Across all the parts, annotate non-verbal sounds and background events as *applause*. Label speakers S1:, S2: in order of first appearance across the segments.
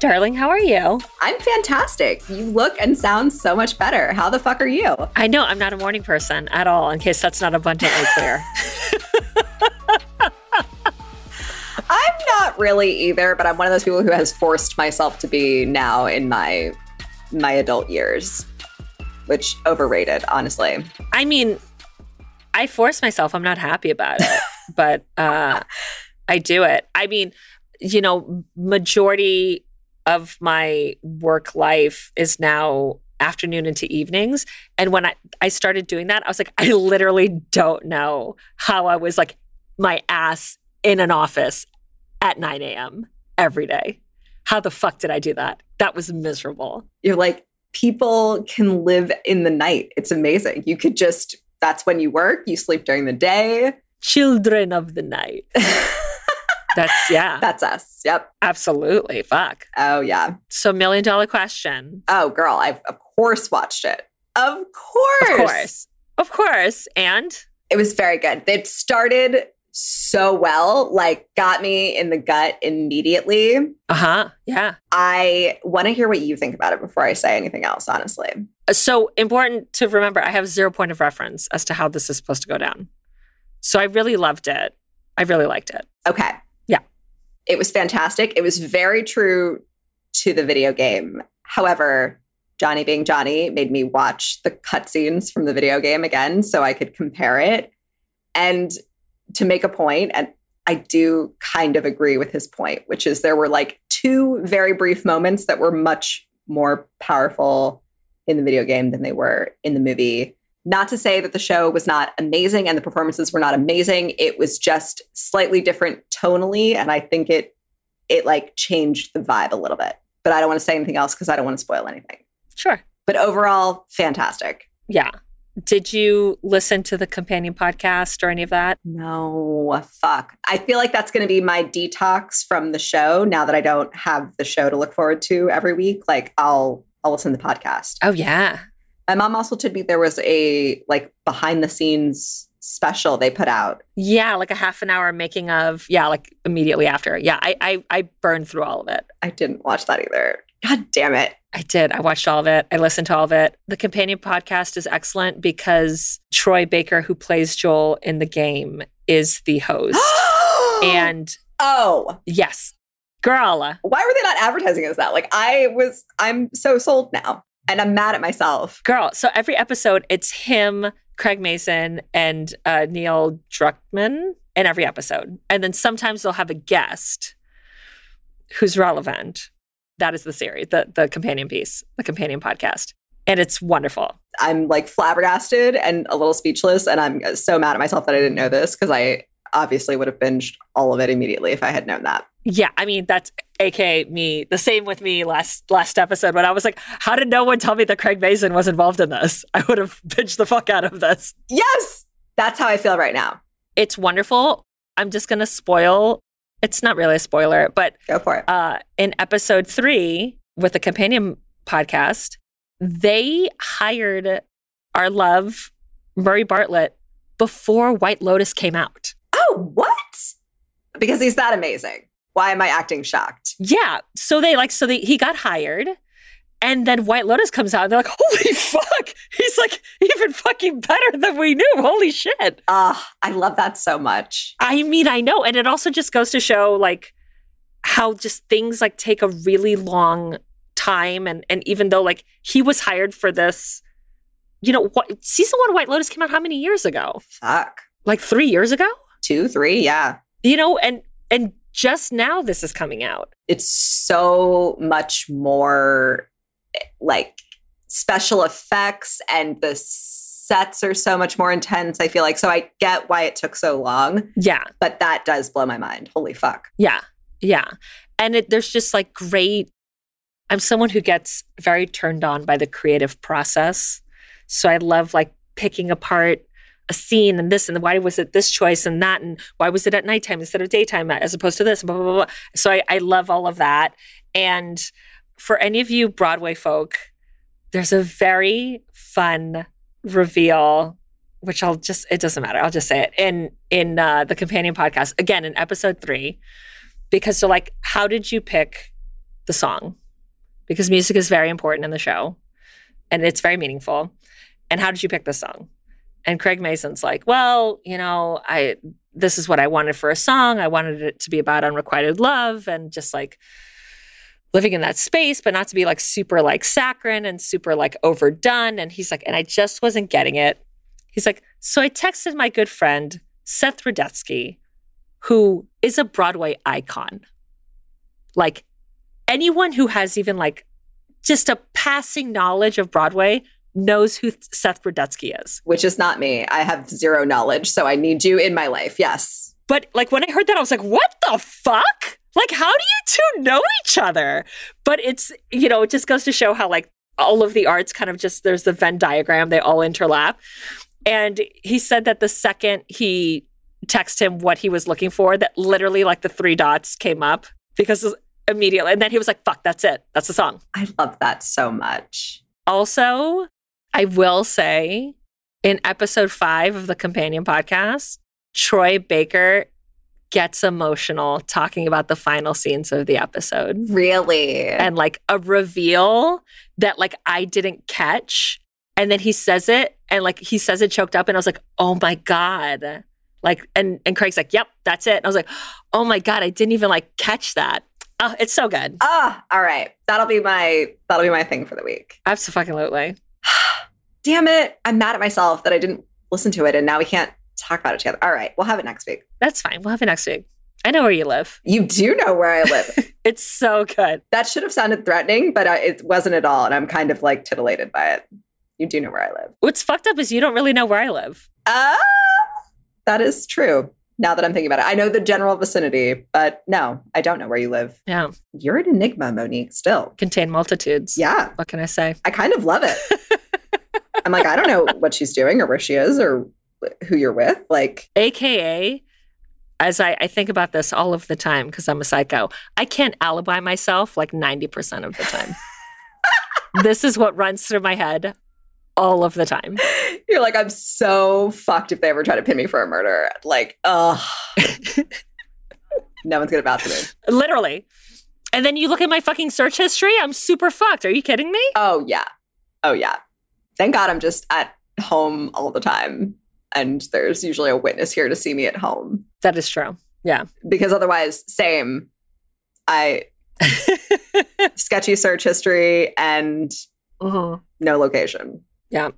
S1: darling. How are you?
S2: I'm fantastic. You look and sound so much better. How the fuck are you?
S1: I know I'm not a morning person at all, in case that's not abundantly *laughs* clear. *laughs*
S2: I'm not really either, but I'm one of those people who has forced myself to be now in my my adult years, which overrated, honestly.
S1: I mean, I force myself. I'm not happy about it, *laughs* but uh, I do it. I mean, you know, majority of my work life is now afternoon into evenings. And when I, I started doing that, I was like, *laughs* I literally don't know how I was like my ass in an office at 9 a.m. every day. How the fuck did I do that? That was miserable.
S2: You're like, people can live in the night. It's amazing. You could just, that's when you work, you sleep during the day.
S1: Children of the night. *laughs* That's yeah. *laughs*
S2: That's us. Yep.
S1: Absolutely. Fuck.
S2: Oh yeah.
S1: So million dollar question.
S2: Oh girl, I've of course watched it. Of course.
S1: Of course. Of course. And
S2: it was very good. It started so well, like got me in the gut immediately.
S1: Uh-huh. Yeah.
S2: I want to hear what you think about it before I say anything else, honestly.
S1: So important to remember, I have zero point of reference as to how this is supposed to go down. So I really loved it. I really liked it.
S2: Okay. It was fantastic. It was very true to the video game. However, Johnny being Johnny made me watch the cutscenes from the video game again so I could compare it. And to make a point, and I do kind of agree with his point, which is there were like two very brief moments that were much more powerful in the video game than they were in the movie. Not to say that the show was not amazing and the performances were not amazing. It was just slightly different tonally. And I think it it like changed the vibe a little bit. But I don't want to say anything else because I don't want to spoil anything.
S1: Sure.
S2: But overall, fantastic.
S1: Yeah. Did you listen to the companion podcast or any of that?
S2: No, fuck. I feel like that's going to be my detox from the show now that I don't have the show to look forward to every week. Like I'll I'll listen to the podcast.
S1: Oh yeah.
S2: My mom also told me there was a like behind the scenes special they put out.
S1: Yeah, like a half an hour making of. Yeah, like immediately after. Yeah, I I, I burned through all of it.
S2: I didn't watch that either. God damn it.
S1: I did. I watched all of it. I listened to all of it. The companion podcast is excellent because Troy Baker, who plays Joel in the game, is the host. *gasps* and
S2: oh,
S1: yes, girl.
S2: Why were they not advertising as that? Like I was, I'm so sold now and I'm mad at myself.
S1: Girl, so every episode, it's him, Craig Mazin, and uh, Neil Druckmann in every episode. And then sometimes they'll have a guest who's relevant. That is the series, the, the companion piece, the companion podcast. And it's wonderful.
S2: I'm like flabbergasted and a little speechless. And I'm so mad at myself that I didn't know this because I obviously would have binged all of it immediately if I had known that.
S1: Yeah, I mean that's aka me. The same with me last last episode when I was like, "How did no one tell me that Craig Mazin was involved in this? *laughs* I would have pitched the fuck out of this."
S2: Yes, that's how I feel right now.
S1: It's wonderful. I'm just gonna spoil. It's not really a spoiler, but
S2: go for it.
S1: Uh, in episode three with the companion podcast, they hired our love Murray Bartlett before White Lotus came out.
S2: Oh, what? Because he's that amazing why am I acting shocked?
S1: Yeah. So they like, so they, he got hired. And then White Lotus comes out and they're like, holy fuck, he's like even fucking better than we knew. Holy shit.
S2: Ah, uh, I love that so much.
S1: I mean, I know. And it also just goes to show like how just things like take a really long time. And and even though like he was hired for this, you know, what season one White Lotus came out how many years ago?
S2: Fuck.
S1: Like three years ago?
S2: Two, three, yeah.
S1: You know, and and just now this is coming out.
S2: It's so much more like special effects and the sets are so much more intense. I feel like so I get why it took so long.
S1: Yeah.
S2: But that does blow my mind. Holy fuck.
S1: Yeah. Yeah. And it, there's just like great I'm someone who gets very turned on by the creative process. So I love like picking apart a scene and this and why was it this choice and that and why was it at nighttime instead of daytime as opposed to this blah blah blah, blah. so I, I love all of that and for any of you broadway folk there's a very fun reveal which i'll just it doesn't matter i'll just say it in in uh, the companion podcast again in episode three because they're like how did you pick the song because music is very important in the show and it's very meaningful. And how did you pick this song? And Craig Mazin's like, well, you know, I this is what I wanted for a song. I wanted it to be about unrequited love and just like living in that space, but not to be like super like saccharine and super like overdone. And he's like, and I just wasn't getting it. He's like, so I texted my good friend Seth Rudetsky, who is a Broadway icon. Like anyone who has even like just a passing knowledge of Broadway knows who Seth Rudetsky is.
S2: Which is not me. I have zero knowledge, so I need you in my life. Yes.
S1: But like when I heard that, I was like, what the fuck? Like, how do you two know each other? But it's, you know, it just goes to show how like all of the arts kind of just there's the Venn diagram, they all overlap. And he said that the second he texted him what he was looking for, that literally like the three dots came up because immediately. And then he was like, fuck, that's it. That's the song.
S2: I love that so much.
S1: Also, I will say in episode five of the companion podcast, Troy Baker gets emotional talking about the final scenes of the episode.
S2: Really?
S1: And like a reveal that like I didn't catch. And then he says it and like he says it choked up and I was like, "Oh my god." Like and and Craig's like, "Yep, that's it." And I was like, "Oh my god, I didn't even like catch that." Oh, it's so good.
S2: Ah, all right. That'll be my that'll be my thing for the week.
S1: Absolutely. *sighs*
S2: Damn it. I'm mad at myself that I didn't listen to it and now we can't talk about it together. All right, we'll have it next week.
S1: That's fine. We'll have it next week. I know where you live.
S2: You do know where I live. *laughs*
S1: it's so good.
S2: That should have sounded threatening, but uh, it wasn't at all. And I'm kind of like titillated by it. You do know where I live.
S1: What's fucked up is you don't really know where I live.
S2: Ah, uh, that is true. Now that I'm thinking about it, I know the general vicinity, but no, I don't know where you live.
S1: Yeah.
S2: You're an enigma, Monique, still.
S1: Contain multitudes.
S2: Yeah.
S1: What can I say?
S2: I kind of love it. *laughs* I'm like, I don't know what she's doing or where she is or who you're with. Like,
S1: AKA, as I, I think about this all of the time because I'm a psycho, I can't alibi myself like 90% of the time. *laughs* this is what runs through my head all of the time.
S2: You're like, I'm so fucked if they ever try to pin me for a murder. Like, ugh. *laughs* no one's gonna vouch for me.
S1: Literally. And then you look at my fucking search history, I'm super fucked. Are you kidding me?
S2: Oh, yeah. Oh, yeah. Thank God I'm just at home all the time. And there's usually a witness here to see me at home.
S1: That is true. Yeah.
S2: Because otherwise, same. I *laughs* sketchy search history and
S1: mm-hmm.
S2: no location.
S1: Yeah.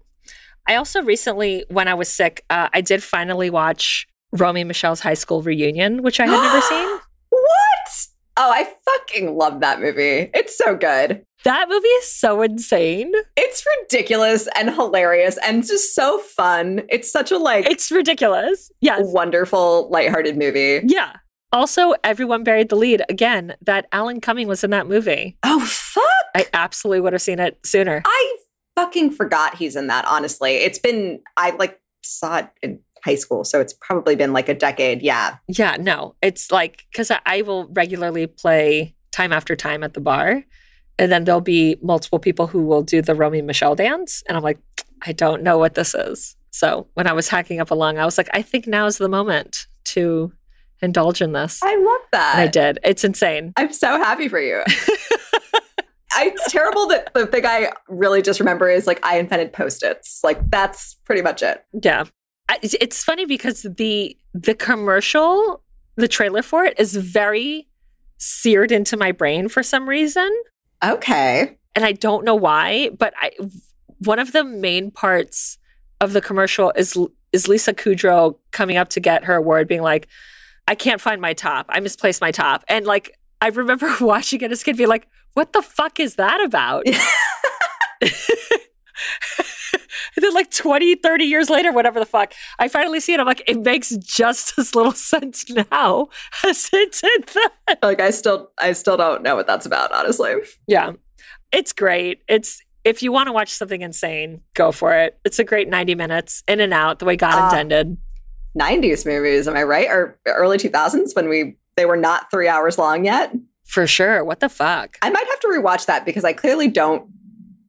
S1: I also recently, when I was sick, uh, I did finally watch Romy Michele's high school reunion, which I had never *gasps* seen.
S2: What? Oh, I fucking love that movie. It's so good.
S1: That movie is so insane.
S2: It's ridiculous and hilarious and just so fun. It's such a like
S1: It's ridiculous. Yes.
S2: Wonderful, lighthearted movie.
S1: Yeah. Also, everyone buried the lead again that Alan Cumming was in that movie.
S2: Oh fuck.
S1: I absolutely would have seen it sooner.
S2: I fucking forgot he's in that, honestly. It's been I like saw it in high school, so it's probably been like a decade. Yeah.
S1: Yeah, no. It's like cuz I will regularly play time after time at the bar and then there'll be multiple people who will do the Romy Michele dance. And I'm like, I don't know what this is. So when I was hacking up along, I was like, I think now is the moment to indulge in this.
S2: I love that.
S1: And I did. It's insane.
S2: I'm so happy for you. *laughs* I, it's terrible that the thing I really just remember is like I invented post-its. Like that's pretty much it.
S1: Yeah. I, it's funny because the the commercial, the trailer for it is very seared into my brain for some reason.
S2: Okay.
S1: And I don't know why, but I one of the main parts of the commercial is is Lisa Kudrow coming up to get her award, being like, "I can't find my top. I misplaced my top." And like, I remember *laughs* watching it as a kid, being like, "What the fuck is that about?" *laughs* and then like 20 30 years later whatever the fuck i finally see it. I'm like it makes just as little *laughs* sense now as it did then.
S2: Like i still i still don't know what that's about honestly.
S1: Yeah. It's great. It's if you want to watch something insane go for it. It's a great 90 minutes in and out the way god uh, intended.
S2: 90s movies am i right? Or early 2000s when we they were not three hours long yet
S1: for sure what the fuck
S2: i might have to rewatch that because i clearly don't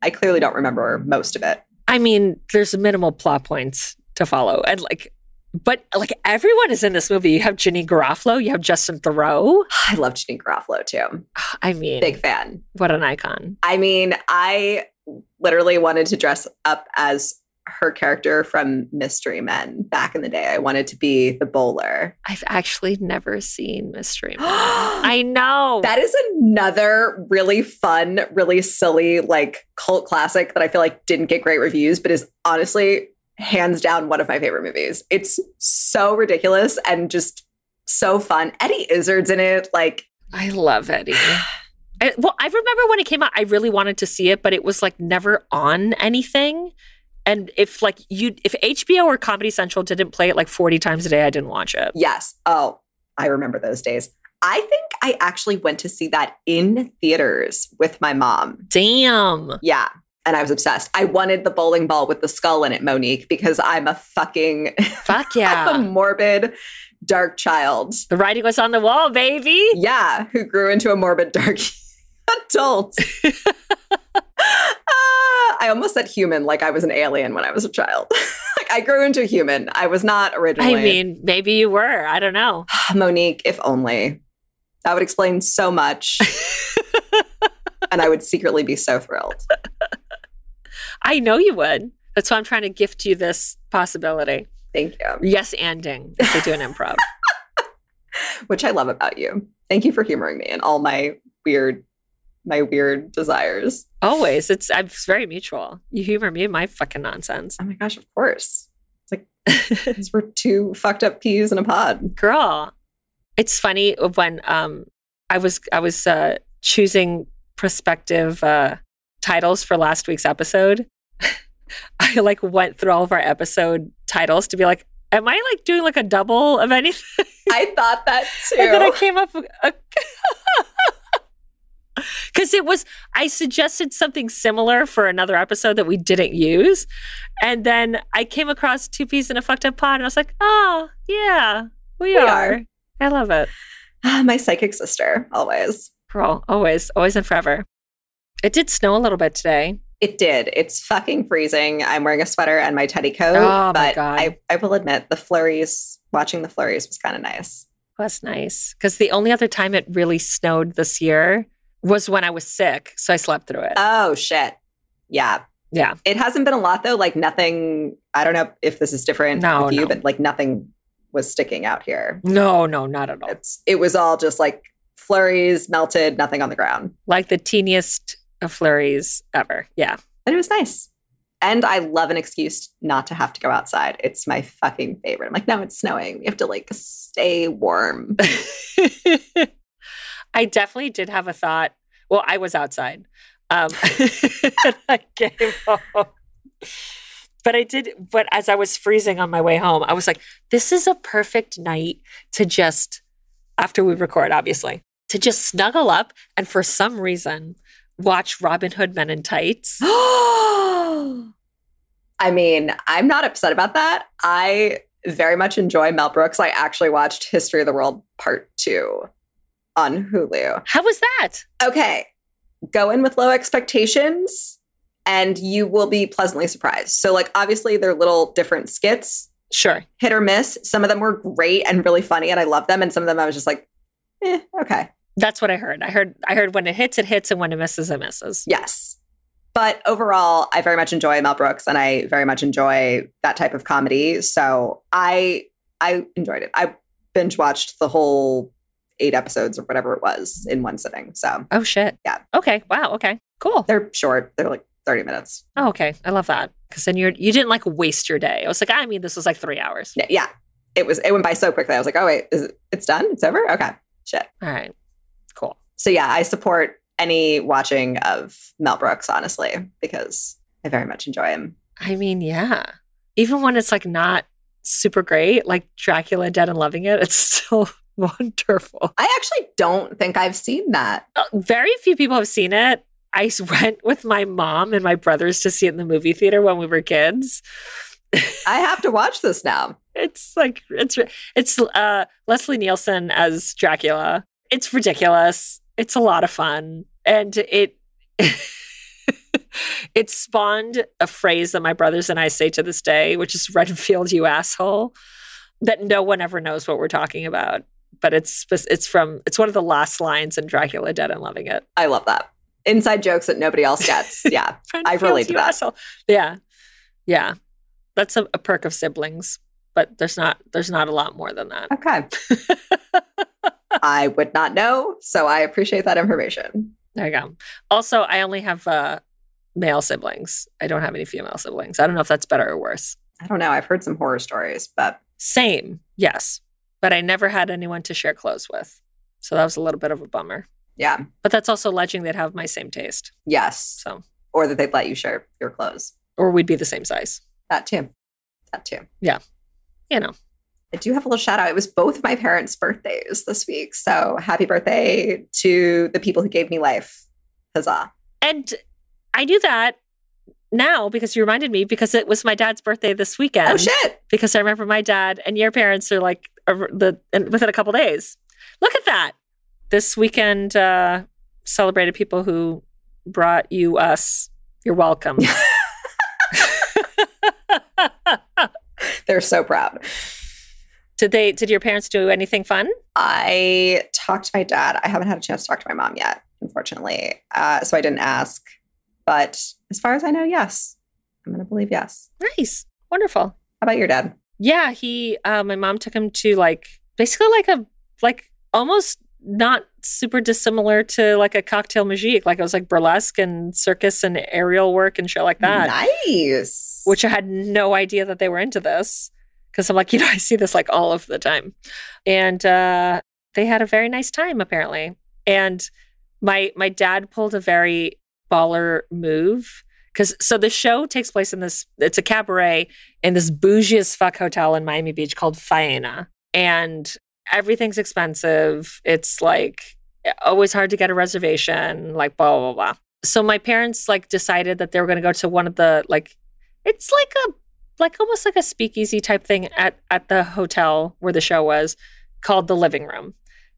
S2: i clearly don't remember most of it
S1: I mean, there's minimal plot points to follow. And like But like everyone is in this movie. You have Janeane Garofalo, you have Justin Theroux. *sighs*
S2: I love Janeane Garofalo too. *sighs*
S1: I mean,
S2: Big fan.
S1: what an icon.
S2: I mean, I literally wanted to dress up as her character from Mystery Men back in the day. I wanted to be the bowler.
S1: I've actually never seen Mystery Men. *gasps* I know.
S2: That is another really fun, really silly, like cult classic that I feel like didn't get great reviews, but is honestly hands down one of my favorite movies. It's so ridiculous and just so fun. Eddie Izzard's in it. Like,
S1: I love Eddie. *sighs* I, well, I remember when it came out, I really wanted to see it, but it was like never on anything. And if like you, if HBO or Comedy Central didn't play it like 40 times a day, I didn't watch it.
S2: yes. Oh, I remember those days. I think I actually went to see that in theaters with my mom.
S1: Damn.
S2: Yeah. And I was obsessed. I wanted the bowling ball with the skull in it, Monique, because I'm a fucking
S1: Fuck *laughs*
S2: I'm a morbid, dark child.
S1: the writing was on the wall, baby.
S2: Yeah, who grew into a morbid, dark *laughs* adult. *laughs* I almost said human like I was an alien when I was a child. *laughs* like I grew into a human. I was not originally.
S1: I mean, maybe you were. I don't know. *sighs*
S2: Monique, if only. That would explain so much. *laughs* and I would secretly be so thrilled.
S1: I know you would. That's why I'm trying to gift you this possibility.
S2: Thank you.
S1: Yes, anding if they do an improv. *laughs*
S2: Which I love about you. Thank you for humoring me and all my weird, my weird desires.
S1: Always. It's it's very mutual. You humor me in my fucking nonsense.
S2: Oh my gosh, of course. It's like *laughs* because we're two fucked up peas in a pod.
S1: Girl. It's funny when um I was I was uh choosing prospective uh titles for last week's episode. *laughs* I like went through all of our episode titles to be like, am I like doing like a double of anything?
S2: I thought that too. *laughs*
S1: And then I came up with *laughs* because it was I suggested something similar for another episode that we didn't use, and then I came across two peas in a fucked up pod, and I was like, oh yeah, we,
S2: We
S1: are.
S2: are.
S1: I love it, *sighs*
S2: my psychic sister, always.
S1: girl. Always, always and forever. It did snow a little bit today.
S2: It did. It's fucking freezing. I'm wearing a sweater and my teddy coat.
S1: Oh, my
S2: but
S1: God.
S2: I, I will admit the flurries, watching the flurries was kind of nice.
S1: Was nice because the only other time it really snowed this year was when I was sick, so I slept through it.
S2: Oh shit. Yeah.
S1: yeah,
S2: It hasn't been a lot though. Like nothing, I don't know if this is different
S1: No,
S2: with you,
S1: no.
S2: but like nothing was sticking out here.
S1: no, no, not at all.
S2: It's it was all just like flurries, melted, nothing on the ground.
S1: Like the teeniest of flurries ever. Yeah.
S2: And it was nice. And I love an excuse not to have to go outside. It's my fucking favorite. I'm like, no, it's snowing. We have to like stay warm. *laughs*
S1: I definitely did have a thought. Well, I was outside. Um, *laughs* I came home. But I did, but as I was freezing on my way home, I was like, this is a perfect night to just, after we record, obviously, to just snuggle up and for some reason watch Robin Hood Men in Tights. *gasps*
S2: I mean, I'm not upset about that. I very much enjoy Mel Brooks. I actually watched History of the World Part 2 on Hulu.
S1: How was that?
S2: Okay, go in with low expectations and you will be pleasantly surprised. So, like, obviously, they're little different skits,
S1: Sure.
S2: hit or miss. Some of them were great and really funny, and I love them. And some of them I was just like, eh, okay.
S1: That's what I heard. I heard I heard when it hits, it hits, and when it misses, it misses.
S2: Yes. But overall, I very much enjoy Mel Brooks and I very much enjoy that type of comedy. So I I enjoyed it. I binge watched the whole eight episodes or whatever it was in one sitting. So
S1: Oh shit.
S2: Yeah.
S1: Okay. Wow. Okay. Cool.
S2: they're short. They're like 30 minutes.
S1: Oh, okay. I love that because then you're you didn't like waste your day. I was like, I mean, this was like three hours.
S2: Yeah, Yeah. It was it went by so quickly. I was like, oh wait, is it it's done? It's over? Okay. Shit.
S1: All right. Cool.
S2: So yeah, I support any watching of Mel Brooks, honestly, because I very much enjoy him.
S1: I mean, yeah. Even when it's like not super great, like Dracula Dead and Loving It, it's *laughs* still *laughs* wonderful.
S2: I actually don't think I've seen that.
S1: Uh, Very few people have seen it. I *laughs* went with my mom and my brothers to see it in the movie theater when we were kids.
S2: I have to watch this now. *laughs*
S1: It's like it's it's uh Leslie Nielsen as Dracula. It's ridiculous. It's a lot of fun and it it spawned a phrase that my brothers and I say to this day, which is Renfield you asshole. that no one ever knows what we're talking about. But it's it's from it's one of the last lines in Dracula Dead and loving it.
S2: I love that. Inside jokes that nobody else gets. *laughs* Yeah. I relate to that.
S1: asshole. Yeah. Yeah. That's a, a perk of siblings, but there's not there's not a lot more than that.
S2: Okay. *laughs* I would not know. So I appreciate that information.
S1: There you go. Also, I only have uh, male siblings. I don't have any female siblings. I don't know if that's better or worse.
S2: I don't know. I've heard some horror stories, but
S1: Same, yes. But I never had anyone to share clothes with. So that was a little bit of a bummer.
S2: yeah.
S1: But that's also alleging they'd have my same taste.
S2: Yes.
S1: So,
S2: Or that they'd let you share your clothes.
S1: or we'd be the same size.
S2: That too. That too. Yeah.
S1: You know,
S2: I do have a little shout out. It was both my parents' birthdays this week. So happy birthday to the people who gave me life. Huzzah.
S1: and I do that now because you reminded me because it was my dad's birthday this weekend.
S2: oh, shit.
S1: Because I remember my dad and your parents are like the within a couple days. Look at that. This weekend uh, celebrated people who brought you us. You're welcome. *laughs* *laughs*
S2: They're so proud.
S1: did they? Did your parents do anything fun?
S2: I talked to my dad. I haven't had a chance to talk to my mom yet, unfortunately. Uh, so I didn't ask. But as far as I know, yes. I'm going to believe yes.
S1: Nice, wonderful.
S2: How about your dad?
S1: Yeah, he. Uh, my mom took him to like basically like a like almost not super dissimilar to like a cocktail magique. Like it was like burlesque and circus and aerial work and shit like that.
S2: Nice.
S1: Which I had no idea that they were into this because I'm like, *laughs* you know, I see this like all of the time, and uh, they had a very nice time apparently. And my my dad pulled a very baller move because so the show takes place in this it's a cabaret in this bougie as fuck hotel in Miami Beach called Faena. And everything's expensive. It's like always hard to get a reservation, like blah, blah, blah. So my parents like decided that they were gonna go to one of the like it's like a like almost like a speakeasy type thing at at the hotel where the show was called the living room.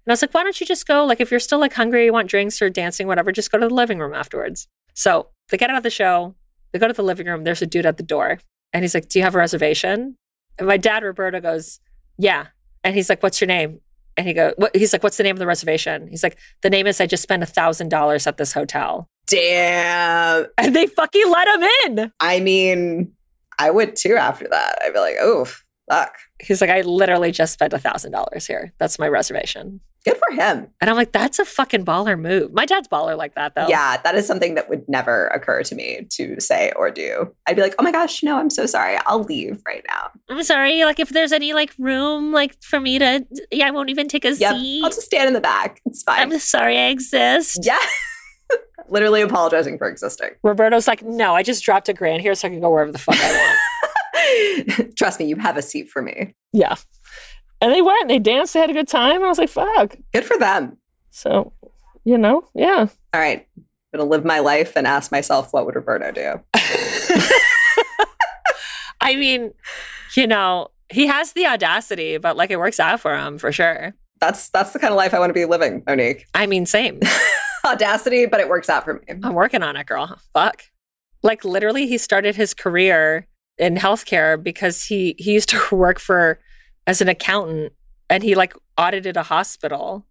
S1: And I was like, why don't you just go? Like, if you're still like hungry, you want drinks or dancing, whatever, just go to the living room afterwards. So they get out of the show, they go to the living room. There's a dude at the door, and he's like, "Do you have a reservation?" And my dad, Roberto, goes, "Yeah." And he's like, "What's your name?" And he goes, what? "He's like, what's the name of the reservation?" He's like, "The name is I just spent a thousand dollars at this hotel."
S2: Damn.
S1: And they fucking let him in.
S2: I mean, I would too after that. I'd be like, oh, fuck.
S1: He's like, "I literally just spent a thousand dollars here. That's my reservation."
S2: Good for him.
S1: And I'm like, "That's a fucking baller move." My dad's baller like that, though.
S2: Yeah, that is something that would never occur to me to say or do. I'd be like, oh my gosh, no, I'm so sorry. I'll leave right now.
S1: I'm sorry. Like, if there's any like room, like for me to, yeah, I won't even take a
S2: Yep.
S1: seat.
S2: I'll just stand in the back. It's fine.
S1: I'm sorry I exist.
S2: yeah. *laughs* Literally apologizing for existing.
S1: Roberto's like, no, I just dropped a grand here so I can go wherever the fuck I want. *laughs*
S2: Trust me, you have a seat for me.
S1: yeah. And they went, they danced, they had a good time. I was like, fuck.
S2: Good for them.
S1: So, you know, yeah.
S2: All right. I'm gonna live my life and ask myself what would Roberto do? *laughs*
S1: I mean, you know, he has the audacity, but like it works out for him for sure.
S2: That's that's the kind of life I want to be living, Monique.
S1: I mean, same. *laughs*
S2: Audacity, but it works out for me.
S1: I'm working on it, girl. Fuck. Like literally, he started his career in healthcare because he he used to *laughs* work for as an accountant and he like audited a hospital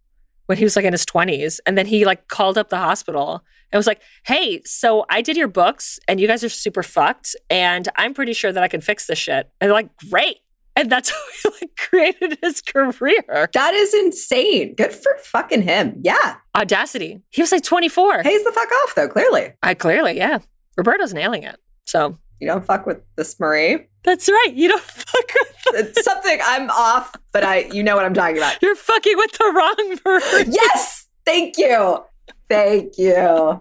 S1: when he was like in his 20s and then he like called up the hospital and was like hey so i did your books and you guys are super fucked and i'm pretty sure that i can fix this shit and they're like great and that's *laughs* how he like created his career
S2: That is insane. Good for fucking him. Yeah.
S1: audacity he was like 24
S2: Pays the fuck off though, clearly.
S1: i clearly yeah roberto's nailing it so
S2: You don't fuck with this Marie.
S1: that's right you don't *laughs* fuck with
S2: It's something I'm off, but I you know what I'm talking about.
S1: You're fucking with the wrong Marie.
S2: Yes. Thank you. Thank you.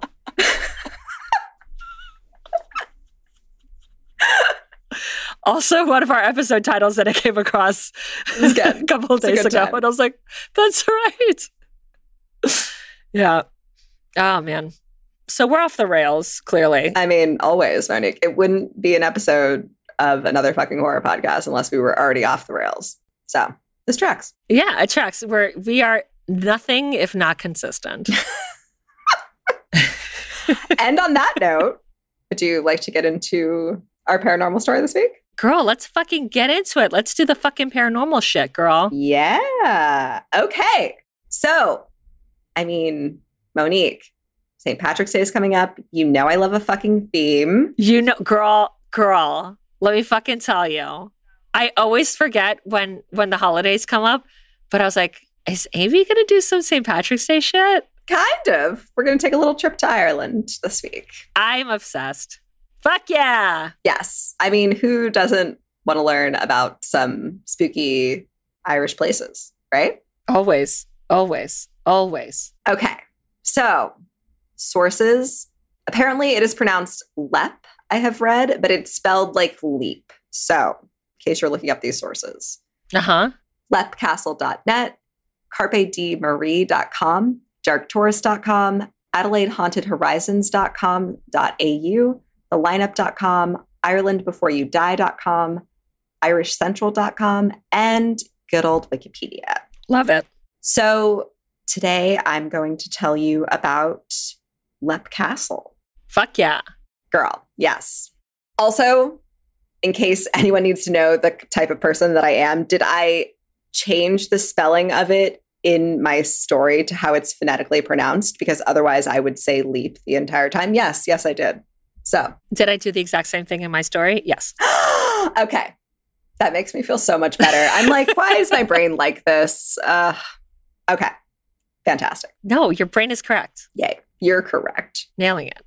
S1: Also, one of our episode titles that I came across *laughs* a couple of days ago,
S2: time.
S1: and I was like, "That's right." *laughs* yeah. Oh man. So we're off the rails. Clearly,
S2: I mean, always, Monique. It wouldn't be an episode of another fucking horror podcast unless we were already off the rails. So this tracks.
S1: yeah, it tracks. We're we are nothing if not consistent. *laughs* *laughs*
S2: and on that note, would you like to get into our paranormal story this week?
S1: Girl, let's fucking get into it. Let's do the fucking paranormal shit, girl.
S2: Yeah. Okay. So, I mean, Monique, St. Patrick's Day is coming up. You know I love a fucking theme.
S1: You know, girl, girl, let me fucking tell you. I always forget when when the holidays come up, but I was like, is Amy gonna do some St. Patrick's Day shit?
S2: Kind of. We're going to take a little trip to Ireland this week.
S1: I'm obsessed. Fuck yeah.
S2: Yes. I mean, who doesn't want to learn about some spooky Irish places, right?
S1: Always, always, always.
S2: Okay. So, sources. Apparently, it is pronounced lep, I have read, but it's spelled like leap. So, in case you're looking up these sources,
S1: Uh huh.
S2: lepcastle.net, carpedmarie.com, darktourist.com, adelaideHauntedHorizons.com.au, thelineup.com, irelandbeforeyouDie.com, irishcentral.com, and good old Wikipedia.
S1: Love it.
S2: So today I'm going to tell you about Lep Castle.
S1: Fuck yeah.
S2: Girl, yes. Also, in case *laughs* anyone needs to know the type of person that I am, did I change the spelling of it in my story to how it's phonetically pronounced? Because otherwise I would say leap the entire time. Yes, yes, I did. So,
S1: Did I do the exact same thing in my story? Yes. *gasps*
S2: okay. That makes me feel so much better. I'm like, why is my brain like this? Uh, okay. Fantastic. *laughs*
S1: No, your brain is correct.
S2: Yay. You're correct.
S1: Nailing it.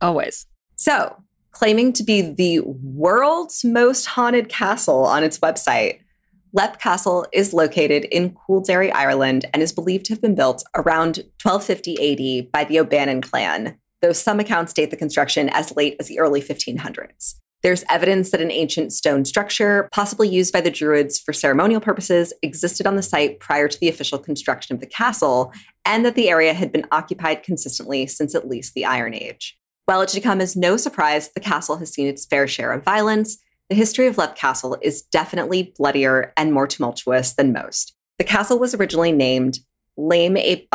S1: Always.
S2: So, claiming to be the world's most haunted castle on its website, Lep Castle is located in Coolderry, Ireland, and is believed to have been built around 1250 AD by the O'Bannon clan, though some accounts date the construction as late as the early 1500s. There's evidence that an ancient stone structure, possibly used by the Druids for ceremonial purposes, existed on the site prior to the official construction of the castle, and that the area had been occupied consistently since at least the Iron Age. While it should come as no surprise the castle has seen its fair share of violence, the history of Lep Castle is definitely bloodier and more tumultuous than most. The castle was originally named Lame Ape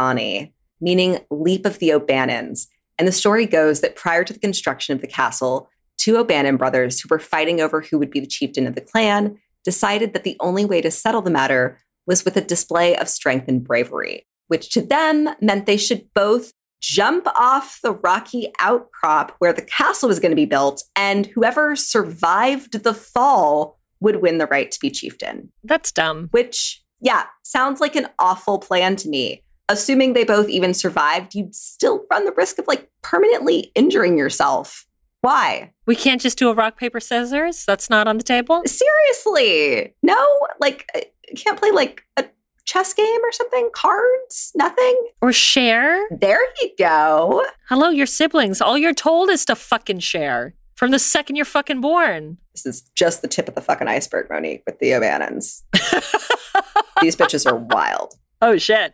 S2: meaning Leap of the O'Bannons, and the story goes that prior to the construction of the castle, two O'Bannon brothers who were fighting over who would be the chieftain of the clan decided that the only way to settle the matter was with a display of strength and bravery, which to them meant they should both jump off the rocky outcrop where the castle was going to be built, and whoever survived the fall would win the right to be chieftain.
S1: That's dumb.
S2: Which, yeah, sounds like an awful plan to me. Assuming they both even survived, you'd still run the risk of like permanently injuring yourself. Why?
S1: We can't just do a rock, paper, scissors? That's not on the table?
S2: Seriously. No, like, uh, can't play like a chess game or something? Cards? Nothing?
S1: Or share?
S2: There you go.
S1: Hello, your siblings. All you're told is to fucking share from the second you're fucking born.
S2: This is just the tip of the fucking iceberg, Monique, with the O'Bannons. *laughs* These bitches are wild.
S1: Oh, shit.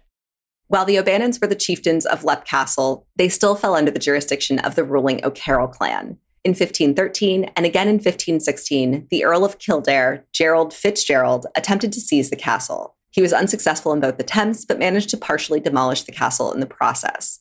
S2: While the O'Bannons were the chieftains of Lep Castle, they still fell under the jurisdiction of the ruling O'Carroll clan. In 1513 and again in 1516, the Earl of Kildare, Gerald Fitzgerald, attempted to seize the castle. He was unsuccessful in both attempts, but managed to partially demolish the castle in the process.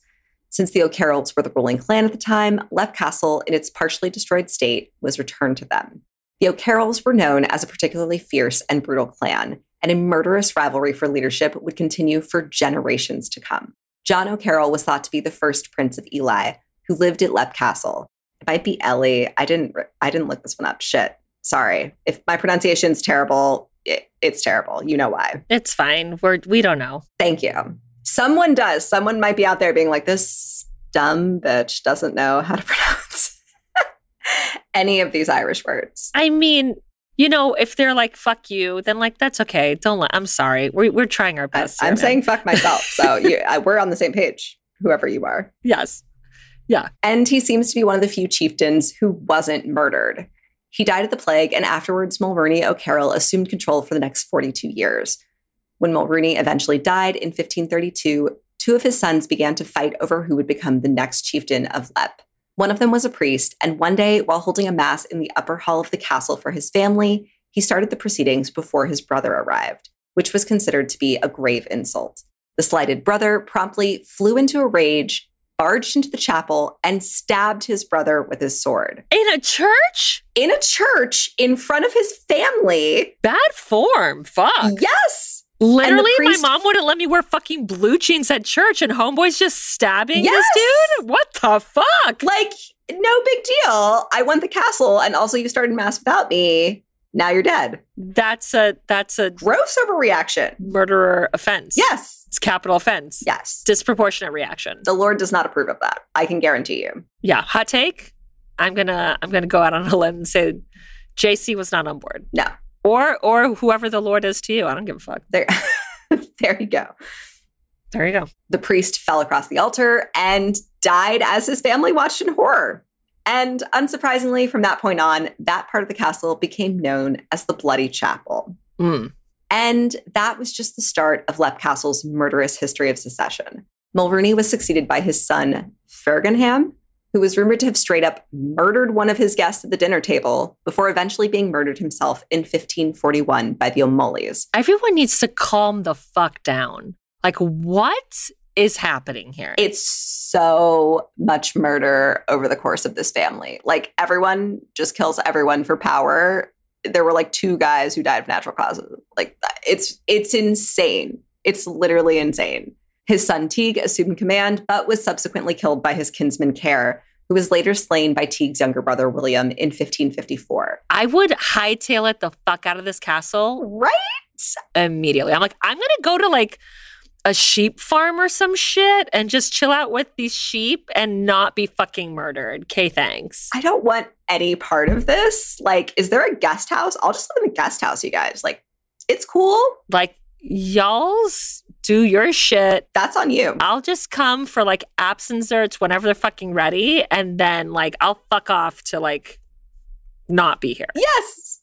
S2: Since the O'Carrolls were the ruling clan at the time, Lep Castle, in its partially destroyed state, was returned to them. The O'Carrolls were known as a particularly fierce and brutal clan, and a murderous rivalry for leadership would continue for generations to come. John O'Carroll was thought to be the first prince of Ely, who lived at Lep Castle. It might be Ellie. I didn't. I didn't look this one up. Shit. Sorry. If my pronunciation's terrible, it, it's terrible. You know why.
S1: It's fine. We're we don't know.
S2: Thank you. Someone does. Someone might be out there being like, this dumb bitch doesn't know how to *laughs* pronounce any of these Irish words.
S1: I mean, you know, if they're like "fuck you," then like that's okay. Don't let. I'm sorry. We're we're trying our best.
S2: I'm
S1: here,
S2: saying fuck myself. So *laughs* you, I, we're on the same page, whoever you are.
S1: yes. Yeah.
S2: And he seems to be one of the few chieftains who wasn't murdered. He died of the plague, and afterwards, Mulrooney O'Carroll assumed control for the next 42 years. When Mulrooney eventually died in 1532, two of his sons began to fight over who would become the next chieftain of Lep. One of them was a priest, and one day, while holding a mass in the upper hall of the castle for his family, he started the proceedings before his brother arrived, which was considered to be a grave insult. The slighted brother promptly flew into a rage, barged into the chapel and stabbed his brother with his sword.
S1: In a church?
S2: In a church in front of his family.
S1: Bad form. Fuck.
S2: Yes.
S1: Literally,
S2: priest-
S1: my mom wouldn't let me wear fucking blue jeans at church, and homeboy's just stabbing
S2: Yes.
S1: this dude. What the fuck?
S2: Like, no big deal. I won the castle, and also you started mass without me. Now you're dead.
S1: That's a that's a
S2: Gross overreaction.
S1: murderer offense.
S2: Yes.
S1: it's capital offense.
S2: Yes.
S1: disproportionate reaction.
S2: The Lord does not approve of that. I can guarantee you.
S1: Yeah, hot take. I'm gonna I'm gonna go out on a limb and say JC was not on board,
S2: No.
S1: Or or whoever the Lord is to you. I don't give a fuck.
S2: There, *laughs* there you go.
S1: There you go.
S2: The priest fell across the altar and died as his family watched in horror. And unsurprisingly, from that point on, that part of the castle became known as the Bloody Chapel.
S1: Mm.
S2: And that was just the start of Lep Castle's murderous history of secession. Mulrooney was succeeded by his son, Fergenham, who was rumored to have straight up murdered one of his guests at the dinner table before eventually being murdered himself in 1541 by the O'Mulleys.
S1: Everyone needs to calm the fuck down. Like, what is happening here?
S2: It's so much murder over the course of this family. Like everyone just kills everyone for power. There were like two guys who died of natural causes. Like it's it's insane. It's literally insane. His son Teague assumed command, but was subsequently killed by his kinsman Care, who was later slain by Teague's younger brother William in 1554.
S1: I would hightail it the fuck out of this castle
S2: Right?
S1: immediately. I'm like, I'm gonna go to like a sheep farm or some shit and just chill out with these sheep and not be fucking murdered. Okay, thanks.
S2: I don't want any part of this. Like, is there a guest house? I'll just live in a guest house, you guys. Like, it's cool.
S1: Like, y'all's do your shit.
S2: That's on you.
S1: I'll just come for like apps and zerts whenever they're fucking ready. And then like I'll fuck off to like not be here.
S2: Yes.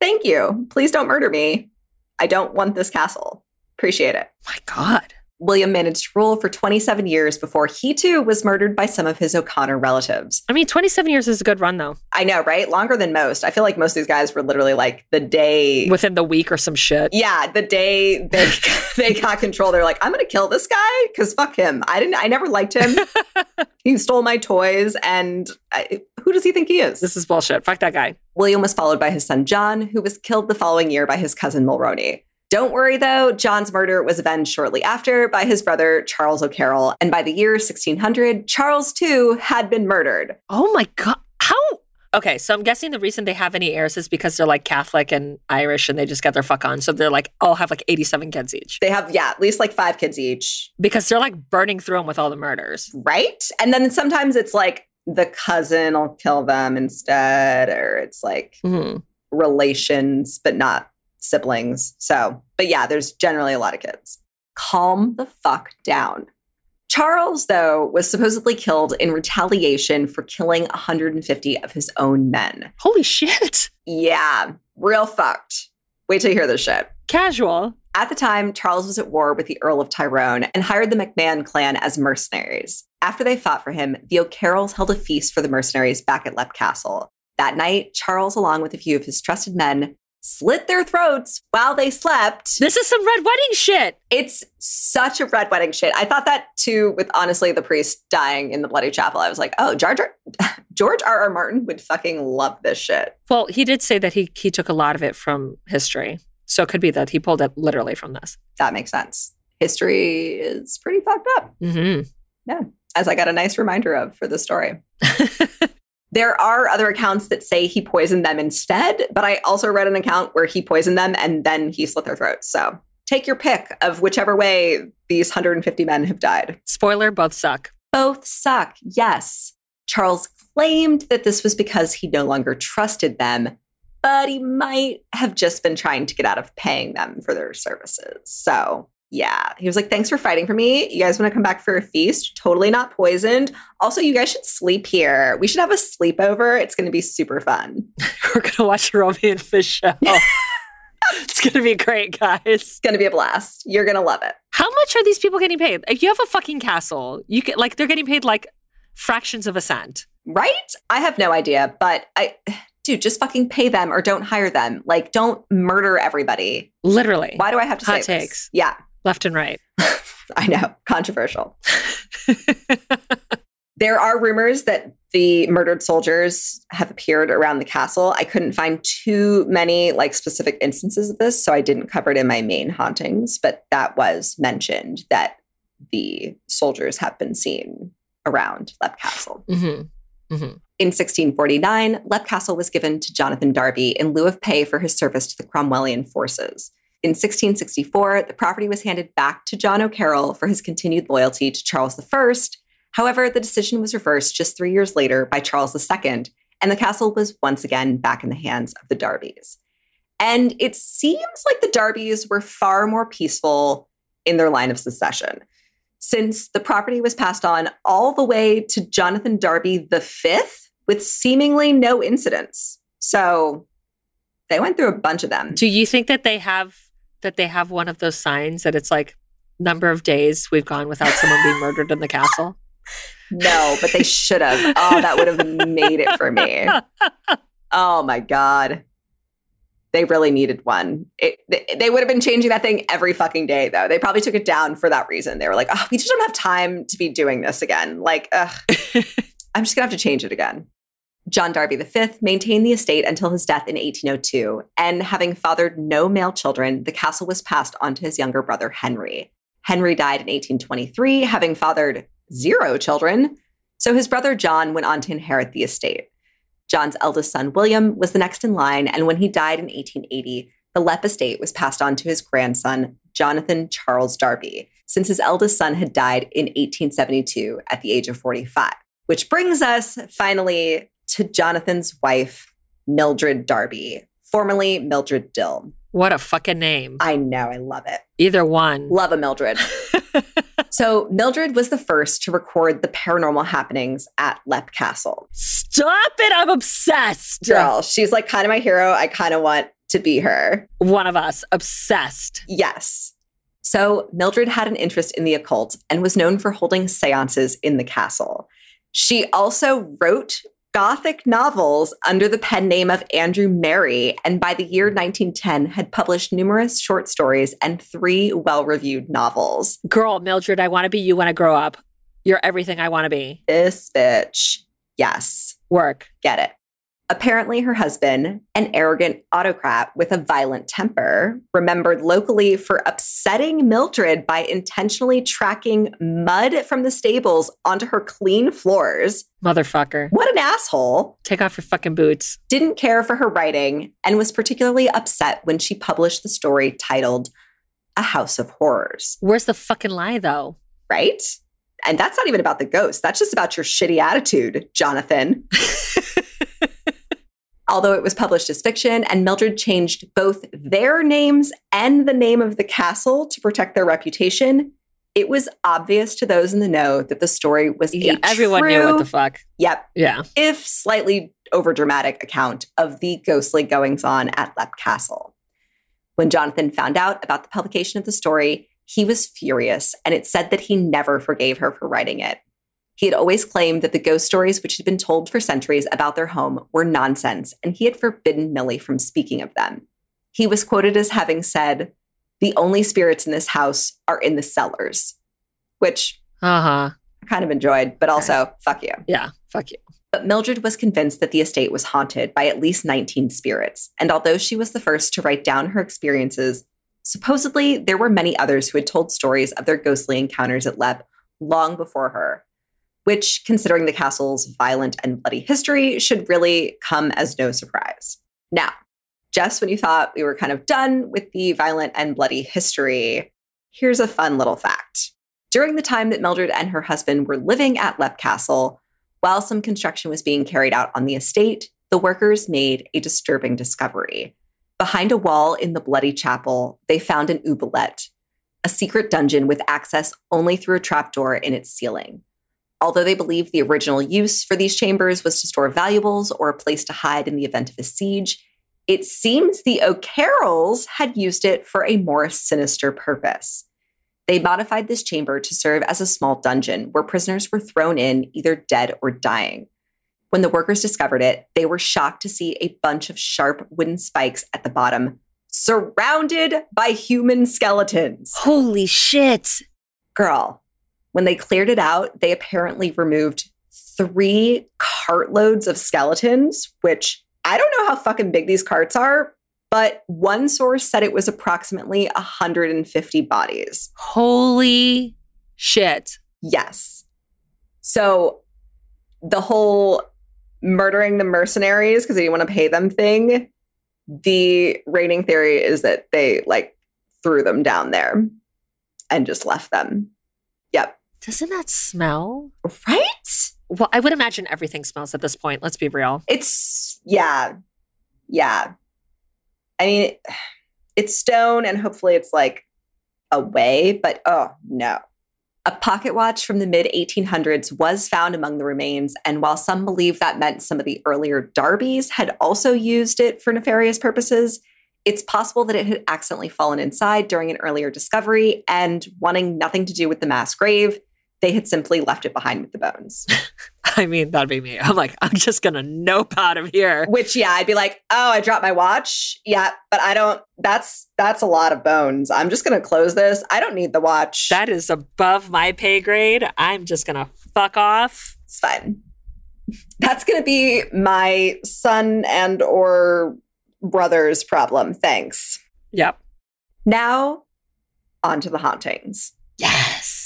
S2: Thank you. Please don't murder me. I don't want this castle. Appreciate it.
S1: My God.
S2: William managed to rule for 27 years before he too was murdered by some of his O'Connor relatives.
S1: I mean, 27 years is a good run though.
S2: I know, right? Longer than most. I feel like most of these guys were literally like the day.
S1: Within the week or some shit.
S2: yeah, the day they *laughs* they got control, they're like, I'm gonna kill this guy because fuck him. I didn't. I never liked him. *laughs* he stole my toys, and I, who does he think he is?
S1: This is bullshit. Fuck that guy.
S2: William was followed by his son John, who was killed the following year by his cousin Mulroney. Don't worry though, John's murder was avenged shortly after by his brother Charles O'Carroll, and by the year 1600, Charles too had been murdered.
S1: Oh my God. How? Okay, so I'm guessing the reason they have any heirs is because they're like Catholic and Irish and they just get their fuck on. So they're like, all have like 87 kids each
S2: They have, yeah, at least like five kids each,
S1: because they're like burning through them with all the murders.
S2: right? And then sometimes it's like the cousin will kill them instead, or it's like
S1: Mhm.
S2: relations, but not siblings. So, but yeah, there's generally a lot of kids. Calm the fuck down. Charles, though, was supposedly killed in retaliation for killing 150 of his own men.
S1: Holy shit.
S2: Yeah, real fucked. Wait till you hear this shit.
S1: Casual.
S2: At the time, Charles was at war with the Earl of Tyrone and hired the McMahon clan as mercenaries. After they fought for him, the O'Carrolls held a feast for the mercenaries back at Lep Castle. That night, Charles, along with a few of his trusted men, slit their throats while they slept.
S1: This is some red wedding shit.
S2: It's such a red wedding shit. I thought that too with honestly the priest dying in the bloody chapel. I was like, oh, George R. *laughs* George R. R. Martin would fucking love this shit.
S1: Well, he did say that he he took a lot of it from history. So it could be that he pulled it literally from this.
S2: That makes sense. History is pretty fucked up,
S1: Mm-hmm. Yeah.
S2: As I got a nice reminder of for the story. *laughs* There are other accounts that say he poisoned them instead, but I also read an account where he poisoned them and then he slit their throats. So take your pick of whichever way these 150 men have died.
S1: Spoiler, both suck.
S2: Both suck, yes. Charles claimed that this was because he no longer trusted them, but he might have just been trying to get out of paying them for their services. So, yeah, he was like, Thanks for fighting for me. You guys want to come back for a feast? Totally not poisoned. Also, you guys should sleep here. We should have a sleepover. It's going to be super fun. *laughs*
S1: We're gonna watch a Romeo and Fish show. *laughs* it's gonna be great, guys.
S2: It's going to be a blast. You're going to love it.
S1: How much are these people getting paid? Like, you have a fucking castle. You get like they're getting paid like fractions of a cent.
S2: Right? I have no idea, but I. Dude, just fucking pay them or don't hire them. Like, don't murder everybody.
S1: Literally.
S2: Why do I have to
S1: Hot
S2: say this?
S1: takes.
S2: Yeah,
S1: Left and right. *laughs*
S2: I know. Controversial. *laughs* There are rumors that the murdered soldiers have appeared around the castle. I couldn't find too many like specific instances of this, so I didn't cover it in my main hauntings, but that was mentioned that the soldiers have been seen around Lep Castle.
S1: Mm-hmm. Mm-hmm.
S2: In 1649, Lep Castle was given to Jonathan Darby in lieu of pay for his service to the Cromwellian forces. In 1664, the property was handed back to John O'Carroll for his continued loyalty to Charles I. However, the decision was reversed just three years later by Charles II, and the castle was once again back in the hands of the Darbys. And it seems like the Darbys were far more peaceful in their line of succession since the property was passed on all the way to Jonathan Darby V with seemingly no incidents. So they went through a bunch of them.
S1: Do you think that they have that they have one of those signs that it's like number of days we've gone without someone being murdered in the castle? *laughs*
S2: No, but they should have. Oh, that would have made it for me. Oh my god. They really needed one. It, they, they would have been changing that thing every fucking day, though. They probably took it down for that reason. They were like, oh, we just don't have time to be doing this again. Like, ugh, *laughs* I'm just going to have to change it again. John Darby V maintained the estate until his death in 1802, and having fathered no male children, the castle was passed on to his younger brother Henry. Henry died in 1823, having fathered zero children, so his brother John went on to inherit the estate. John's eldest son, William, was the next in line, and when he died in 1880, the Lepp estate was passed on to his grandson, Jonathan Charles Darby, since his eldest son had died in 1872 at the age of 45. Which brings us finally to Jonathan's wife, Mildred Darby, formerly Mildred Dill.
S1: What a fucking name.
S2: I know, I love it.
S1: Either one.
S2: Love a Mildred. *laughs* so, Mildred was the first to record the paranormal happenings at Lep Castle.
S1: Stop it. I'm obsessed.
S2: Girl, she's like kind of my hero. I kind of want to be her.
S1: One of us. Obsessed.
S2: Yes. So, Mildred had an interest in the occult and was known for holding seances in the castle. She also wrote Gothic novels under the pen name of Andrew Merry, and by the year 1910 had published numerous short stories and three well reviewed novels.
S1: Girl, Mildred, I want to be you when I grow up. You're everything I want to be.
S2: This bitch. Yes.
S1: Work.
S2: Get it. Apparently, her husband, an arrogant autocrat with a violent temper, remembered locally for upsetting Mildred by intentionally tracking mud from the stables onto her clean floors.
S1: Motherfucker.
S2: What an asshole.
S1: Take off your fucking boots.
S2: Didn't care for her writing and was particularly upset when she published the story titled A House of Horrors.
S1: Where's the fucking lie, though?
S2: Right? And that's not even about the ghost. That's just about your shitty attitude, Jonathan. *laughs* although it was published as fiction, and Mildred changed both their names and the name of the castle to protect their reputation. It was obvious to those in the know that the story was
S1: Yeah,
S2: a
S1: everyone
S2: true,
S1: knew what the fuck.
S2: yep,
S1: Yeah.
S2: if slightly overdramatic account of the ghostly goings on at Lepp Castle. When Jonathan found out about the publication of the story, he was furious, and it said that he never forgave her for writing it. He had always claimed that the ghost stories which had been told for centuries about their home were nonsense, and he had forbidden Millie from speaking of them. He was quoted as having said, The only spirits in this house are in the cellars, which
S1: Uh huh.
S2: I kind of enjoyed, but also, fuck you.
S1: Yeah. Fuck you.
S2: But Mildred was convinced that the estate was haunted by at least 19 spirits. And although she was the first to write down her experiences, supposedly there were many others who had told stories of their ghostly encounters at Lepp long before her, which, considering the castle's violent and bloody history, should really come as no surprise. Now, just when you thought we were kind of done with the violent and bloody history, here's a fun little fact. During the time that Mildred and her husband were living at Lep Castle, while some construction was being carried out on the estate, the workers made a disturbing discovery. Behind a wall in the bloody chapel, they found an oubliette, a secret dungeon with access only through a trapdoor in its ceiling. Although they believe the original use for these chambers was to store valuables or a place to hide in the event of a siege, it seems the O'Carrolls had used it for a more sinister purpose. They modified this chamber to serve as a small dungeon where prisoners were thrown in either dead or dying. When the workers discovered it, they were shocked to see a bunch of sharp wooden spikes at the bottom, surrounded by human skeletons.
S1: Holy shit.
S2: Girl, when they cleared it out, they apparently removed three cartloads of skeletons, which I don't know how fucking big these carts are, but one source said it was approximately 150 bodies.
S1: Holy shit.
S2: Yes. So the whole murdering the mercenaries because they didn't want to pay them thing, the reigning theory is that they like threw them down there and just left them. Yep.
S1: Doesn't that smell?
S2: Right?
S1: Well, I would imagine everything smells at this point. Let's be real.
S2: It's, yeah. Yeah. I mean, it's stone and hopefully it's like away, but oh no. A pocket watch from the mid 1800s was found among the remains, and while some believe that meant some of the earlier Darbys had also used it for nefarious purposes, it's possible that it had accidentally fallen inside during an earlier discovery and wanting nothing to do with the mass grave, they had simply left it behind with the bones. *laughs*
S1: I mean, that'd be me. I'm like, I'm just gonna nope out of here.
S2: Which, yeah, I'd be like, oh, I dropped my watch. Yeah, but I don't. That's that's a lot of bones. I'm just gonna close this. I don't need the watch.
S1: That is above my pay grade. I'm just gonna fuck off.
S2: It's fine. That's gonna be my son and or brother's problem. Thanks.
S1: Yep.
S2: Now, on to the hauntings.
S1: Yes.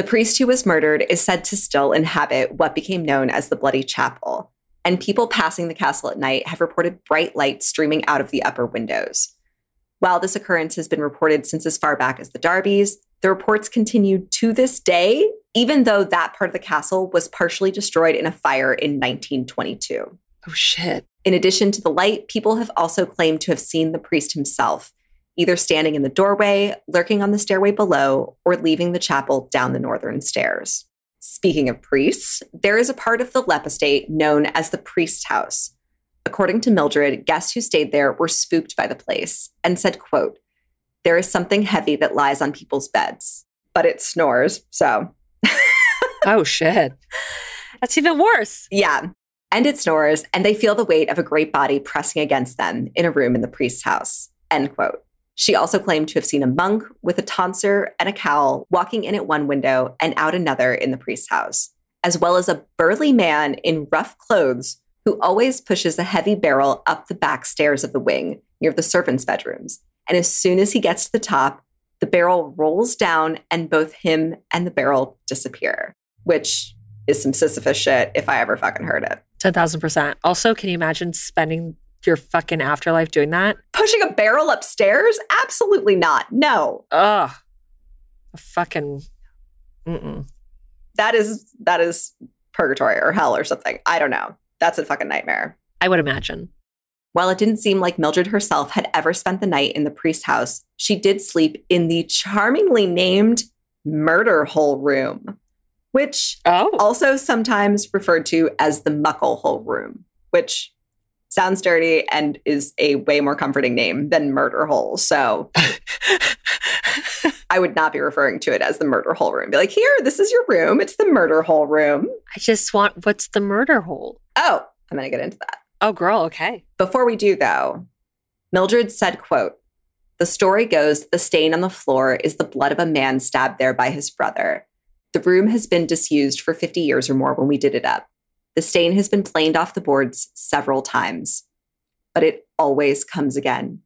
S2: The priest who was murdered is said to still inhabit what became known as the Bloody Chapel, and people passing the castle at night have reported bright light streaming out of the upper windows. While this occurrence has been reported since as far back as the Darbys, the reports continue to this day, even though that part of the castle was partially destroyed in a fire in 1922.
S1: Oh, shit.
S2: In addition to the light, people have also claimed to have seen the priest himself, either standing in the doorway, lurking on the stairway below, or leaving the chapel down the northern stairs. Speaking of priests, there is a part of the Lepp estate known as the priest house. According to Mildred, guests who stayed there were spooked by the place and said, quote, there is something heavy that lies on people's beds, but it snores. So, *laughs*
S1: Oh, shit. That's even worse.
S2: yeah. And it snores, and they feel the weight of a great body pressing against them in a room in the priest's house. End quote. She also claimed to have seen a monk with a tonsure and a cowl walking in at one window and out another in the priest's house, as well as a burly man in rough clothes who always pushes a heavy barrel up the back stairs of the wing near the servants' bedrooms. And as soon as he gets to the top, the barrel rolls down and both him and the barrel disappear, which is some Sisyphus shit if I ever fucking heard it.
S1: 10,000%. Also, can you imagine spending your fucking afterlife doing that?
S2: Pushing a barrel upstairs? Absolutely not. No.
S1: Ugh. A fucking. Mm-mm.
S2: That is that is purgatory or hell or something. I don't know. That's a fucking nightmare.
S1: I would imagine.
S2: While it didn't seem like Mildred herself had ever spent the night in the priest's house, she did sleep in the charmingly named murder hole room, which
S1: Oh.
S2: also sometimes referred to as the muckle hole room, which sounds dirty and is a way more comforting name than murder hole. So *laughs* I would not be referring to it as the murder hole room. Be like, here, this is your room. It's the murder hole room.
S1: I just want what's the murder hole?
S2: Oh, I'm going to get into that.
S1: Oh, girl, okay.
S2: Before we do, though, Mildred said, quote, the story goes the stain on the floor is the blood of a man stabbed there by his brother. The room has been disused for 50 years or more when we did it up. The stain has been planed off the boards several times, but it always comes again,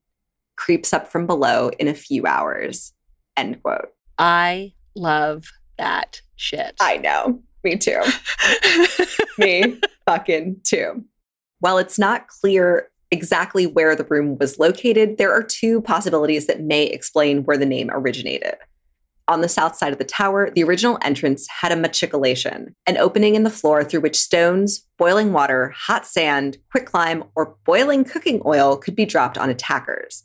S2: creeps up from below in a few hours. End quote.
S1: I love that shit.
S2: I know. Me too. *laughs* Me fucking too. While it's not clear exactly where the room was located, there are two possibilities that may explain where the name originated. On the south side of the tower, the original entrance had a machicolation, an opening in the floor through which stones, boiling water, hot sand, quicklime, or boiling cooking oil could be dropped on attackers.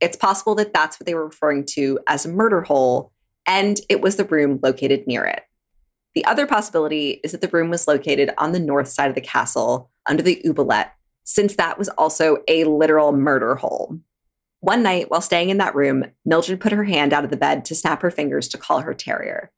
S2: It's possible that that's what they were referring to as a murder hole, and it was the room located near it. The other possibility is that the room was located on the north side of the castle under the oubliette, since that was also a literal murder hole. One night, while staying in that room, Mildred put her hand out of the bed to snap her fingers to call her terrier.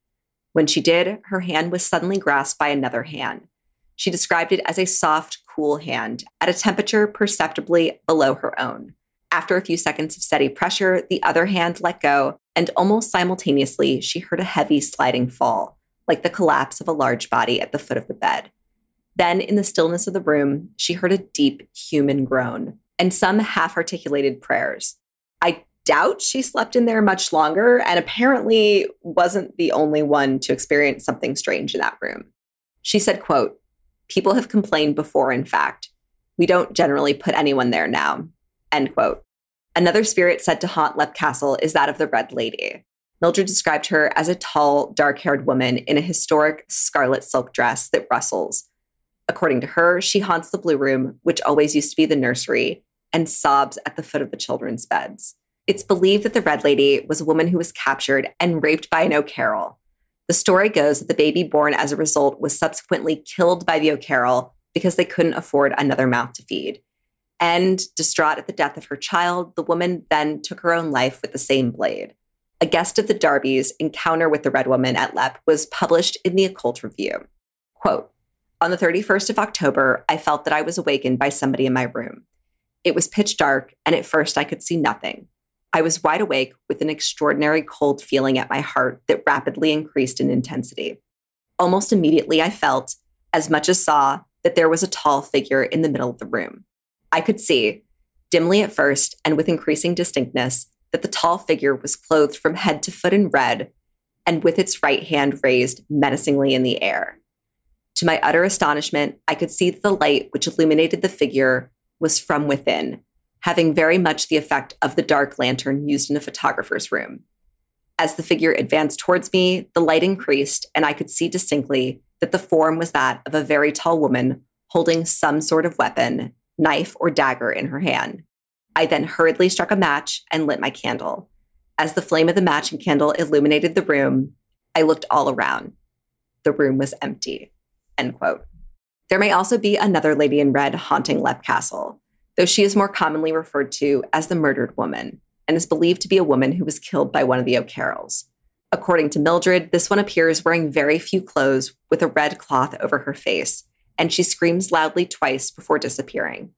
S2: When she did, her hand was suddenly grasped by another hand. She described it as a soft, cool hand at a temperature perceptibly below her own. After a few seconds of steady pressure, the other hand let go, and almost simultaneously, she heard a heavy sliding fall, like the collapse of a large body at the foot of the bed. Then, in the stillness of the room, she heard a deep human groan and some half articulated prayers. I doubt she slept in there much longer and apparently wasn't the only one to experience something strange in that room. She said, quote, People have complained before, in fact. We don't generally put anyone there now. End quote. Another spirit said to haunt Leap Castle is that of the Red Lady. Mildred described her as a tall, dark haired woman in a historic scarlet silk dress that rustles. According to her, she haunts the Blue Room, which always used to be the nursery, and sobs at the foot of the children's beds. It's believed that the Red Lady was a woman who was captured and raped by an O'Carroll. The story goes that the baby born as a result was subsequently killed by the O'Carroll because they couldn't afford another mouth to feed. And distraught at the death of her child, the woman then took her own life with the same blade. A guest of the Darbys' encounter with the Red Woman at Leap was published in the Occult Review. Quote, on the 31st of October, I felt that I was awakened by somebody in my room. It was pitch dark, and at first I could see nothing. I was wide awake with an extraordinary cold feeling at my heart that rapidly increased in intensity. Almost immediately, I felt, as much as saw, that there was a tall figure in the middle of the room. I could see, dimly at first and with increasing distinctness, that the tall figure was clothed from head to foot in red and with its right hand raised menacingly in the air. To my utter astonishment, I could see that the light which illuminated the figure was from within having very much the effect of the dark lantern used in a photographer's room. As the figure advanced towards me, the light increased, and I could see distinctly that the form was that of a very tall woman holding some sort of weapon, knife or dagger, in her hand. I then hurriedly struck a match and lit my candle. As the flame of the match and candle illuminated the room, I looked all around. The room was empty. End quote. There may also be another lady in red haunting Leap Castle though she is more commonly referred to as the murdered woman and is believed to be a woman who was killed by one of the O'Carrolls. According to Mildred, this one appears wearing very few clothes with a red cloth over her face, and she screams loudly twice before disappearing.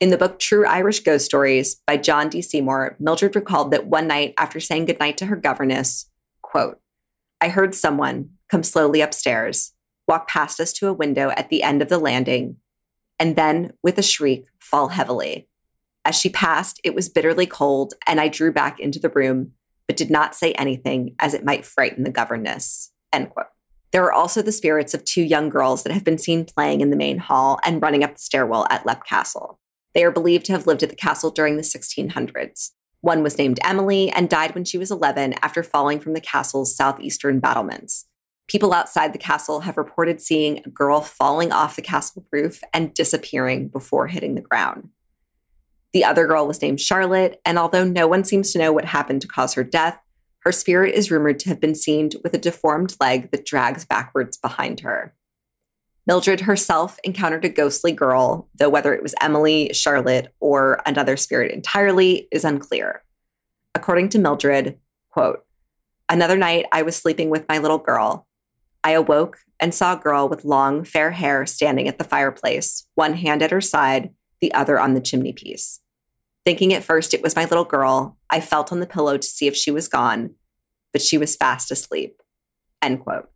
S2: In the book True Irish Ghost Stories by John D. Seymour, Mildred recalled that one night after saying goodnight to her governess, quote, I heard someone come slowly upstairs, walk past us to a window at the end of the landing, and then, with a shriek, fall heavily. As she passed, it was bitterly cold, and I drew back into the room, but did not say anything as it might frighten the governess. End quote. There are also the spirits of two young girls that have been seen playing in the main hall and running up the stairwell at Lepp Castle. They are believed to have lived at the castle during the 1600s. One was named Emily and died when she was 11 after falling from the castle's southeastern battlements. People outside the castle have reported seeing a girl falling off the castle roof and disappearing before hitting the ground. The other girl was named Charlotte, and although no one seems to know what happened to cause her death, her spirit is rumored to have been seen with a deformed leg that drags backwards behind her. Mildred herself encountered a ghostly girl, though whether it was Emily, Charlotte, or another spirit entirely is unclear. According to Mildred, quote, Another night I was sleeping with my little girl. I awoke and saw a girl with long, fair hair standing at the fireplace, one hand at her side, the other on the chimney piece. Thinking at first it was my little girl, I felt on the pillow to see if she was gone, but she was fast asleep. End quote.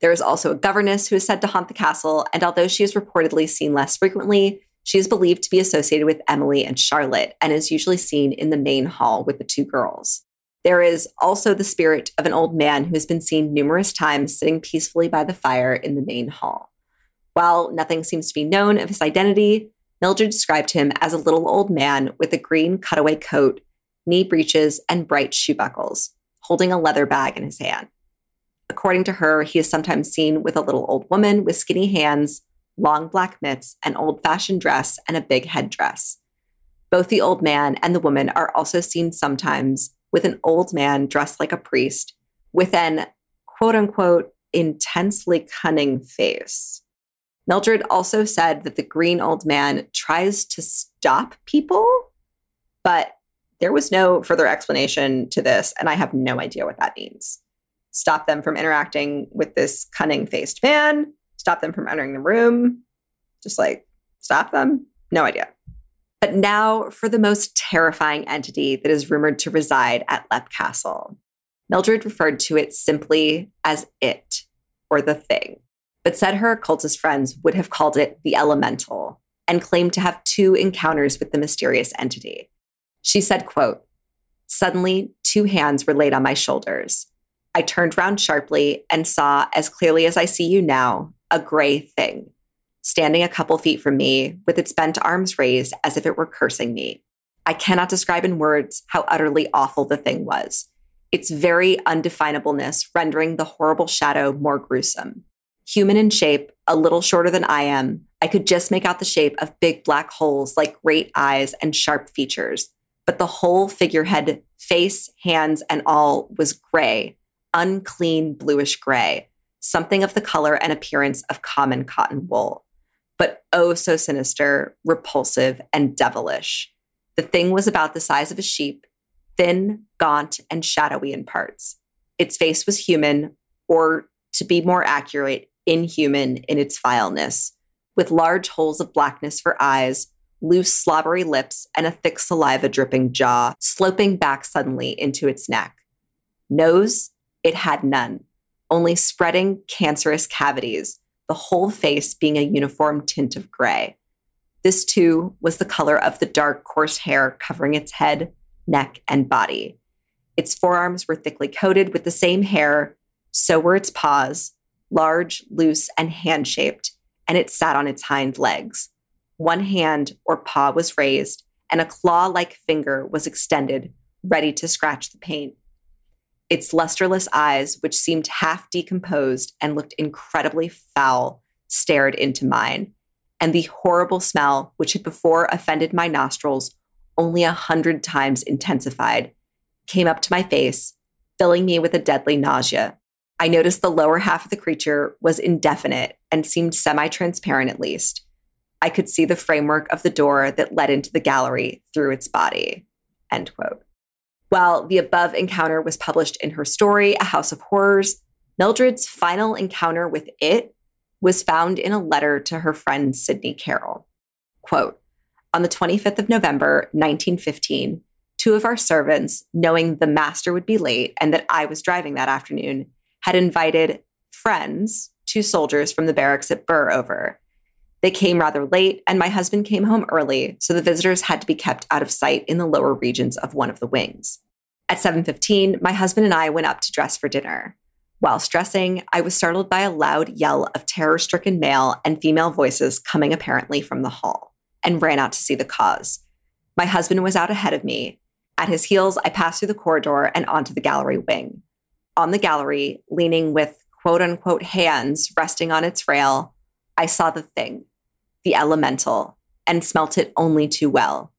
S2: There is also a governess who is said to haunt the castle, and although she is reportedly seen less frequently, she is believed to be associated with Emily and Charlotte and is usually seen in the main hall with the two girls. There is also the spirit of an old man who has been seen numerous times sitting peacefully by the fire in the main hall. While nothing seems to be known of his identity, Mildred described him as a little old man with a green cutaway coat, knee breeches, and bright shoe buckles, holding a leather bag in his hand. According to her, he is sometimes seen with a little old woman with skinny hands, long black mitts, an old fashioned dress, and a big headdress. Both the old man and the woman are also seen sometimes with an old man dressed like a priest with an quote unquote intensely cunning face. Mildred also said that the green old man tries to stop people, but there was no further explanation to this, and I have no idea what that means. Stop them from interacting with this cunning faced man, stop them from entering the room, just like stop them? No idea. But now for the most terrifying entity that is rumored to reside at Leap Castle. Mildred referred to it simply as it. or the thing, but said her occultist friends would have called it the elemental and claimed to have two encounters with the mysterious entity. She said, quote, Suddenly, two hands were laid on my shoulders. I turned round sharply and saw, as clearly as I see you now, a gray thing, standing a couple feet from me with its bent arms raised as if it were cursing me. I cannot describe in words how utterly awful the thing was, its very undefinableness rendering the horrible shadow more gruesome. Human in shape, a little shorter than I am, I could just make out the shape of big black holes like great eyes and sharp features. But the whole figurehead, face, hands, and all was gray, unclean bluish gray, something of the color and appearance of common cotton wool. But oh, so sinister, repulsive, and devilish. The thing was about the size of a sheep, thin, gaunt, and shadowy in parts. Its face was human, or to be more accurate, inhuman in its vileness, with large holes of blackness for eyes, loose, slobbery lips, and a thick saliva dripping jaw sloping back suddenly into its neck. Nose, it had none, only spreading cancerous cavities, the whole face being a uniform tint of gray. This too was the color of the dark, coarse hair covering its head, neck, and body. Its forearms were thickly coated with the same hair, so were its paws, large, loose, and hand shaped, and it sat on its hind legs. One hand or paw was raised, and a claw like finger was extended, ready to scratch the paint. Its lusterless eyes, which seemed half decomposed and looked incredibly foul, stared into mine, and the horrible smell, which had before offended my nostrils only a hundred times intensified, came up to my face, filling me with a deadly nausea. I noticed the lower half of the creature was indefinite and seemed semi transparent at least. I could see the framework of the door that led into the gallery through its body. End quote. While the above encounter was published in her story, A House of Horrors, Mildred's final encounter with it was found in a letter to her friend Sydney Carroll. Quote, on the 25th of November, 1915, two of our servants, knowing the master would be late and that I was driving that afternoon, had invited friends, two soldiers from the barracks at Birr over. They came rather late, and my husband came home early, so the visitors had to be kept out of sight in the lower regions of one of the wings. At 7:15, my husband and I went up to dress for dinner. While dressing, I was startled by a loud yell of terror-stricken male and female voices coming apparently from the hall, and ran out to see the cause. My husband was out ahead of me. At his heels, I passed through the corridor and onto the gallery wing on the gallery, leaning with quote unquote hands resting on its rail, I saw the thing, the elemental, and smelt it only too well.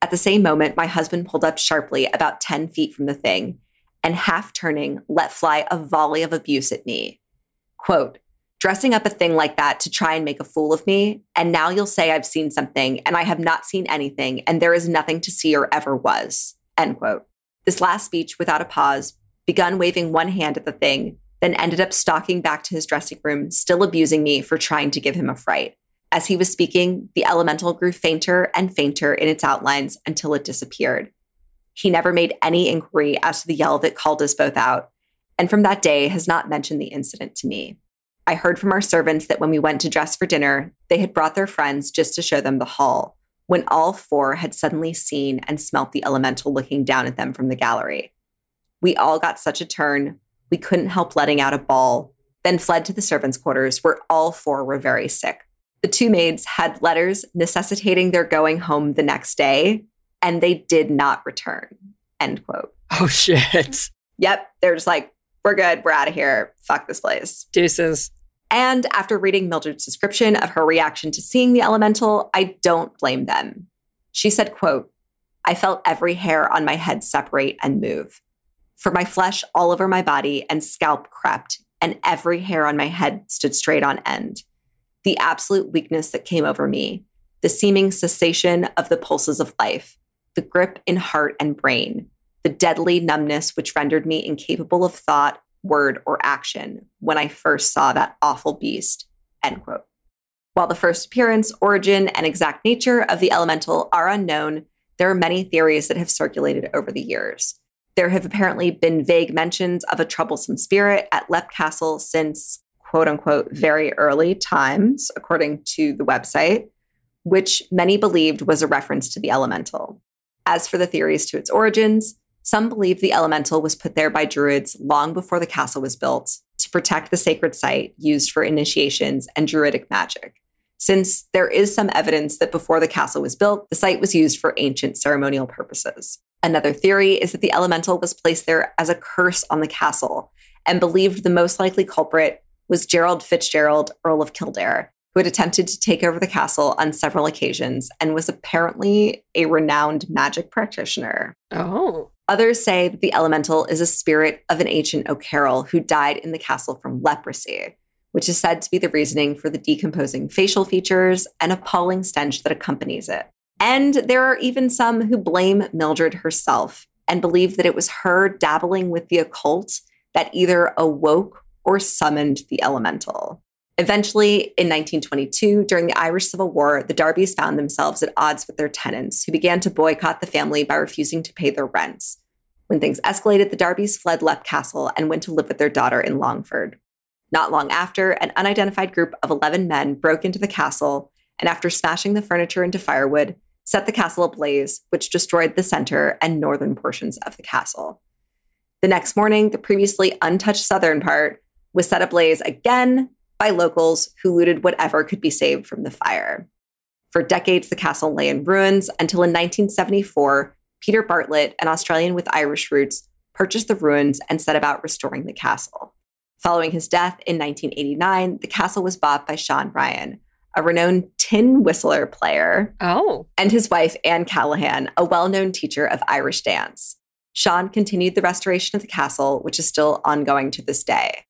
S2: At the same moment, my husband pulled up sharply about 10 feet from the thing and, half turning, let fly a volley of abuse at me. Quote, dressing up a thing like that to try and make a fool of me, and now you'll say I've seen something, and I have not seen anything, and there is nothing to see or ever was. End quote. This last speech, without a pause, begun waving one hand at the thing, then ended up stalking back to his dressing room, still abusing me for trying to give him a fright. As he was speaking, the elemental grew fainter and fainter in its outlines until it disappeared. He never made any inquiry as to the yell that called us both out, and from that day has not mentioned the incident to me. I heard from our servants that when we went to dress for dinner, they had brought their friends just to show them the hall, when all four had suddenly seen and smelt the elemental looking down at them from the gallery. We all got such a turn, we couldn't help letting out a bawl, then fled to the servants' quarters, where all four were very sick. The two maids had letters necessitating their going home the next day, and they did not return. End quote.
S1: Oh, shit.
S2: Yep. They're just like, we're good. We're out of here. Fuck this place.
S1: Deuces.
S2: And after reading Mildred's description of her reaction to seeing the elemental, I don't blame them. She said, quote, I felt every hair on my head separate and move for my flesh all over my body and scalp crept, and every hair on my head stood straight on end. The absolute weakness that came over me, the seeming cessation of the pulses of life, the grip in heart and brain, the deadly numbness which rendered me incapable of thought, word, or action when I first saw that awful beast. End quote. While the first appearance, origin, and exact nature of the elemental are unknown, there are many theories that have circulated over the years. There have apparently been vague mentions of a troublesome spirit at Leap Castle since, quote unquote very early times, according to the website, which many believed was a reference to the elemental. As for the theories to its origins, some believe the elemental was put there by druids long before the castle was built to protect the sacred site used for initiations and druidic magic. Since there is some evidence that before the castle was built, the site was used for ancient ceremonial purposes. Another theory is that the elemental was placed there as a curse on the castle and believed the most likely culprit was Gerald Fitzgerald, Earl of Kildare, who had attempted to take over the castle on several occasions and was apparently a renowned magic practitioner.
S1: Oh.
S2: Others say that the elemental is a spirit of an ancient O'Carroll who died in the castle from leprosy, which is said to be the reasoning for the decomposing facial features and appalling stench that accompanies it. And there are even some who blame Mildred herself and believe that it was her dabbling with the occult that either awoke or summoned the elemental. Eventually, in 1922, during the Irish Civil War, the Darbys found themselves at odds with their tenants, who began to boycott the family by refusing to pay their rents. When things escalated, the Darbys fled Lepp Castle and went to live with their daughter in Longford. Not long after, an unidentified group of 11 men broke into the castle and, after smashing the furniture into firewood, set the castle ablaze, which destroyed the center and northern portions of the castle. The next morning, the previously untouched southern part was set ablaze again by locals who looted whatever could be saved from the fire. For decades, the castle lay in ruins until in 1974, Peter Bartlett, an Australian with Irish roots, purchased the ruins and set about restoring the castle. Following his death in 1989, the castle was bought by Sean Ryan, a renowned tin whistler player.
S1: Oh.
S2: And his wife, Anne Callahan, a well known teacher of Irish dance. Sean continued the restoration of the castle, which is still ongoing to this day.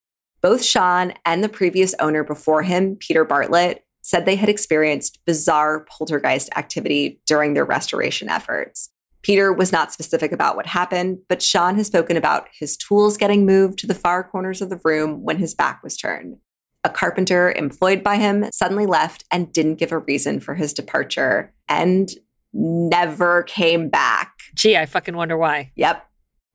S2: Both Sean and the previous owner before him, Peter Bartlett, said they had experienced bizarre poltergeist activity during their restoration efforts. Peter was not specific about what happened, but Sean has spoken about his tools getting moved to the far corners of the room when his back was turned. A carpenter employed by him suddenly left and didn't give a reason for his departure and never came back.
S1: Gee, I fucking wonder why.
S2: Yep.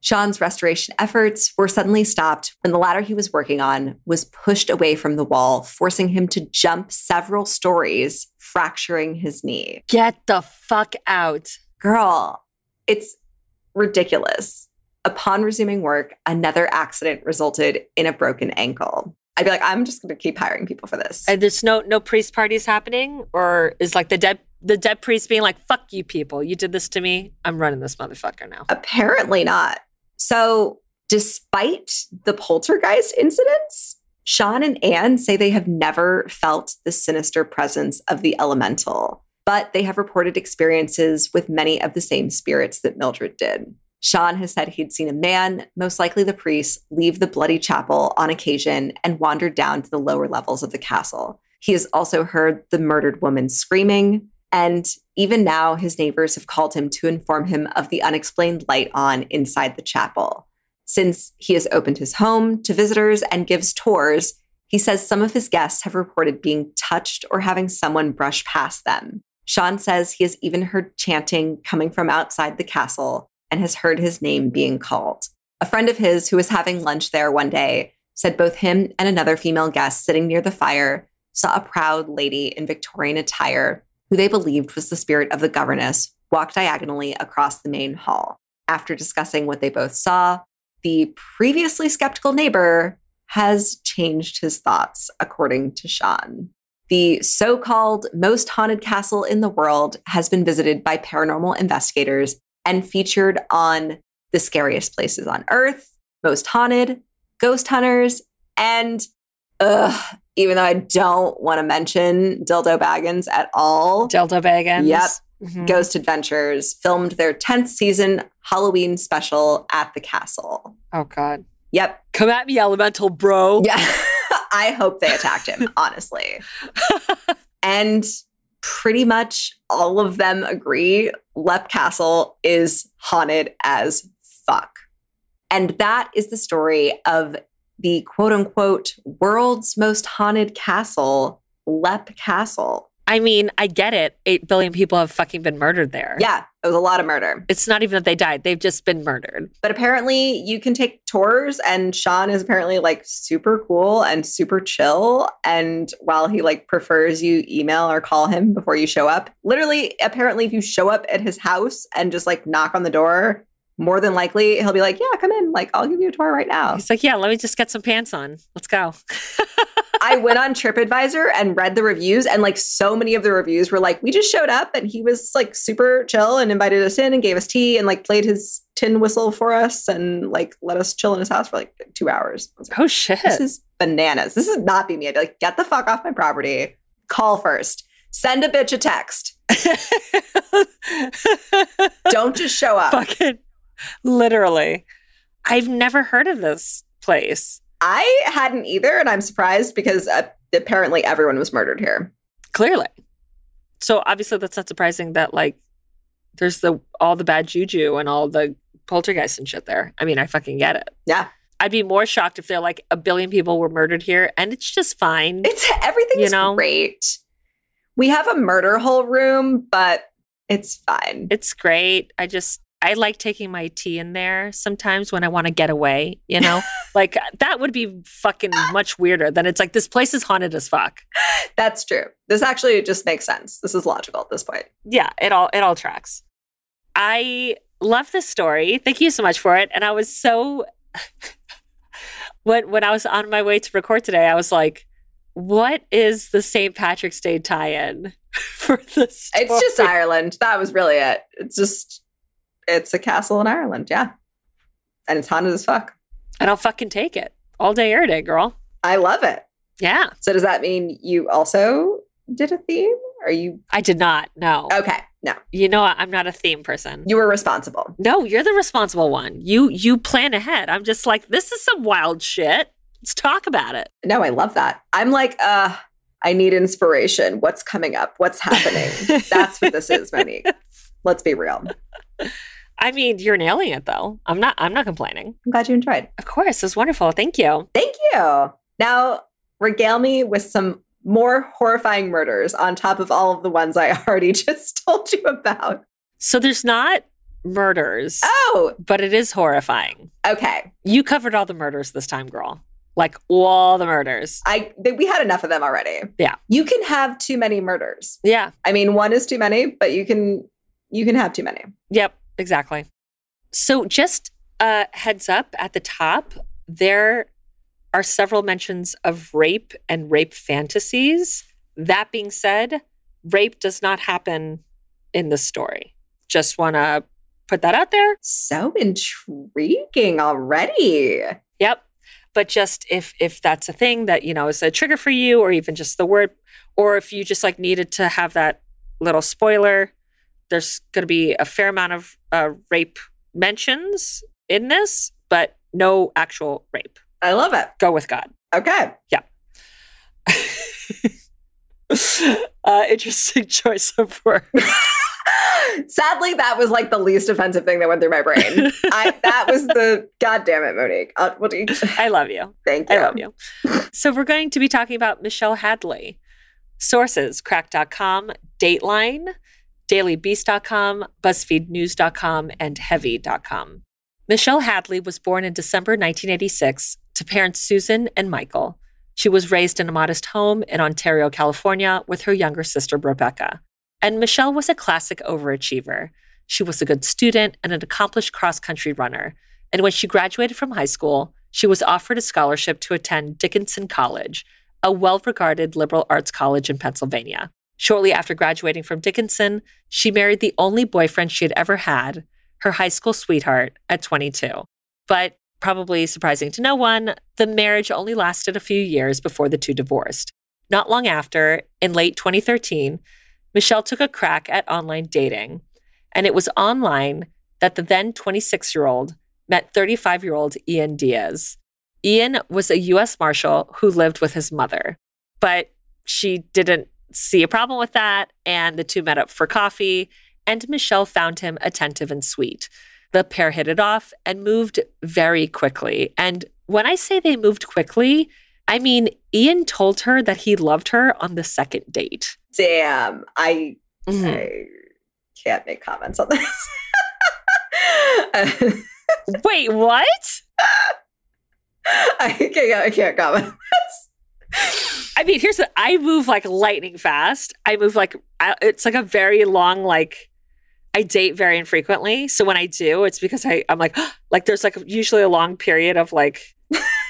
S2: Sean's restoration efforts were suddenly stopped when the ladder he was working on was pushed away from the wall, forcing him to jump several stories, fracturing his knee.
S1: Get the fuck out.
S2: Girl, it's ridiculous. Upon resuming work, another accident resulted in a broken ankle. I'd be like, I'm just going to keep hiring people for this.
S1: And there's no no priest parties happening, or is like the dead the dead priest being like, "Fuck you, people! You did this to me. I'm running this motherfucker now."
S2: Apparently not. So, despite the poltergeist incidents, Sean and Anne say they have never felt the sinister presence of the elemental, but they have reported experiences with many of the same spirits that Mildred did. Sean has said he'd seen a man, most likely the priest, leave the bloody chapel on occasion and wandered down to the lower levels of the castle. He has also heard the murdered woman screaming, and even now, his neighbors have called him to inform him of the unexplained light on inside the chapel. Since he has opened his home to visitors and gives tours, he says some of his guests have reported being touched or having someone brush past them. Sean says he has even heard chanting coming from outside the castle and has heard his name being called. A friend of his who was having lunch there one day said both him and another female guest sitting near the fire saw a proud lady in Victorian attire, who they believed was the spirit of the governess, walk diagonally across the main hall. After discussing what they both saw, the previously skeptical neighbor has changed his thoughts, according to Sean. The so called most haunted castle in the world has been visited by paranormal investigators and featured on the scariest places on earth, most haunted, ghost hunters, and ugh, even though I don't want to mention Dildo Baggins at all.
S1: Dildo Baggins.
S2: Yep.
S1: Mhm.
S2: Ghost Adventures filmed their 10th season Halloween special at the castle.
S1: Oh God.
S2: Yep.
S1: Come at me, elemental bro.
S2: Yeah. *laughs* I hope they attacked him, *laughs* honestly. and pretty much all of them agree Lep Castle is haunted as fuck. And that is the story of the quote unquote world's most haunted castle, Lep Castle.
S1: I mean, I get it. Eight billion people have fucking been murdered there.
S2: Yeah, it was a lot of murder.
S1: It's not even that they died, they've just been murdered.
S2: But apparently, you can take tours, and Sean is apparently like super cool and super chill. And while he like prefers you email or call him before you show up, literally, apparently, if you show up at his house and just like knock on the door, more than likely he'll be like, Yeah, come in. Like, I'll give you a tour right now.
S1: He's like, Yeah, let me just get some pants on. Let's go. *laughs*
S2: I went on TripAdvisor and read the reviews, and like so many of the reviews were like, we just showed up and he was like super chill and invited us in and gave us tea and like played his tin whistle for us and like let us chill in his house for like two hours. Like,
S1: oh shit.
S2: This is bananas. This is not be me. I'd be like, get the fuck off my property. Call first. Send a bitch a text. *laughs* Don't just show up.
S1: Fucking *laughs* literally. I've never heard of this place.
S2: I hadn't either, and I'm surprised because uh, apparently everyone was murdered here.
S1: Clearly. So obviously that's not surprising that like there's the all the bad juju and all the poltergeists and shit there. I mean, I fucking get it.
S2: Yeah.
S1: I'd be more shocked if they're like a billion people were murdered here and it's just fine.
S2: It's everything's
S1: You know?
S2: great. We have a murder hole room, but it's fine.
S1: It's great. I just I like taking my tea in there sometimes when I want to get away, you know? *laughs* like that would be fucking much weirder than it's like this place is haunted as fuck.
S2: That's true. This actually just makes sense. This is logical at this point.
S1: Yeah, it all it all tracks. I love this story. Thank you so much for it. And I was so *laughs* when when I was on my way to record today, I was like, what is the St. Patrick's Day tie-in *laughs* for this?
S2: It's just Ireland. That was really it. It's just it's a castle in Ireland, yeah. And it's haunted as fuck.
S1: and I'll fucking take it all day, every day, girl.
S2: I love it.
S1: Yeah,
S2: So does that mean you also did a theme? Are you
S1: I did not. No,
S2: okay? No,
S1: you know I'm not a theme person.
S2: you were responsible.
S1: No, you're the responsible one. You you plan ahead. I'm just like this is some wild shit. Let's talk about it.
S2: No, I love that. I'm like, uh, I need inspiration. What's coming up? What's happening? *laughs* That's what this is, Monique. Let's be real.
S1: I mean, you're nailing it though. I'm not. I'm not complaining.
S2: I'm glad you enjoyed.
S1: Of course, it's wonderful. Thank you.
S2: Thank you. Now, regale me with some more horrifying murders on top of all of the ones I *laughs* already just told you about.
S1: So there's not murders,
S2: Oh,
S1: but it is horrifying.
S2: okay.
S1: You covered all the murders this time, girl. Like all the murders.
S2: I th- we had enough of them already.
S1: Yeah.
S2: You can have too many murders.
S1: Yeah.
S2: I mean, one is too many, but you can you can have too many.
S1: Yep. Exactly. So just a heads up at the top, there are several mentions of rape and rape fantasies. That being said, rape does not happen in the story. Just want to put that out there.
S2: So intriguing already.
S1: Yep. But just if if that's a thing that you know is a trigger for you, or even just the word, or if you just like needed to have that little spoiler, there's going to be a fair amount of uh, rape mentions in this, but no actual rape.
S2: I love it.
S1: Go with God.
S2: Okay. Yeah. *laughs*
S1: uh, interesting *laughs* choice of words. *laughs*
S2: Sadly, that was like the least offensive thing that went through my brain. I, that was the God damn it, Monique. Uh, what do you,
S1: I love you.
S2: thank you.
S1: I love you. so we're going to be talking about Michelle Hadley. Sources, crack.com, Dateline, dailybeast.com, buzzfeednews.com, and heavy.com. Michelle Hadley was born in December 1986 to parents Susan and Michael. She was raised in a modest home in Ontario, California, with her younger sister, Rebecca. And Michelle was a classic overachiever. She was a good student and an accomplished cross country runner. And when she graduated from high school, she was offered a scholarship to attend Dickinson College, a well regarded liberal arts college in Pennsylvania. Shortly after graduating from Dickinson, she married the only boyfriend she had ever had, her high school sweetheart, at 22. But probably surprising to no one, the marriage only lasted a few years before the two divorced. Not long after, in late 2013, Michelle took a crack at online dating. And it was online that the then 26 year old met 35 year old Ian Diaz. Ian was a US Marshal who lived with his mother, but she didn't see a problem with that. And the two met up for coffee, and Michelle found him attentive and sweet. The pair hit it off and moved very quickly. And when I say they moved quickly, I mean Ian told her that he loved her on the second date.
S2: Damn. I,
S1: Mhm.
S2: I can't make comments on this. *laughs*
S1: Wait, what?
S2: I can't, I can't comment.
S1: I mean, here's the I move like lightning fast. I move like I, it's like a very long like I date very infrequently. So when I do, it's because I I'm like *gasps* like there's like usually a long period of like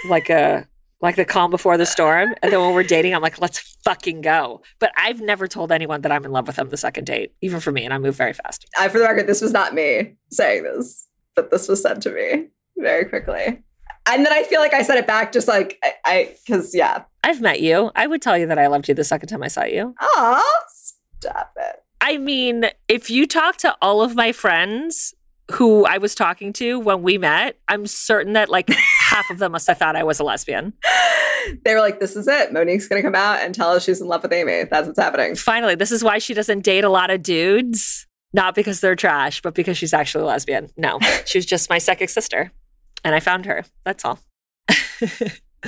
S1: like a like the calm before the storm, and then when we're dating, I'm like, let's fucking go. But I've never told anyone that I'm in love with them the second date, even for me, and I move very fast.
S2: I, for the record, this was not me saying this, but this was said to me very quickly. And then I feel like I said it back just like I, because yeah.
S1: I've met you. I would tell you that I loved you the second time I saw you.
S2: Aw, stop it.
S1: I mean, if you talk to all of my friends who I was talking to when we met, I'm certain that like *laughs* half of them must have thought I was a lesbian.
S2: They were like, this is it. Monique's going to come out and tell us she's in love with Amy. That's what's happening.
S1: Finally, this is why she doesn't date a lot of dudes. Not because they're trash, but because she's actually a lesbian. No, *laughs* she was just my psychic sister. And I found her. That's all. *laughs*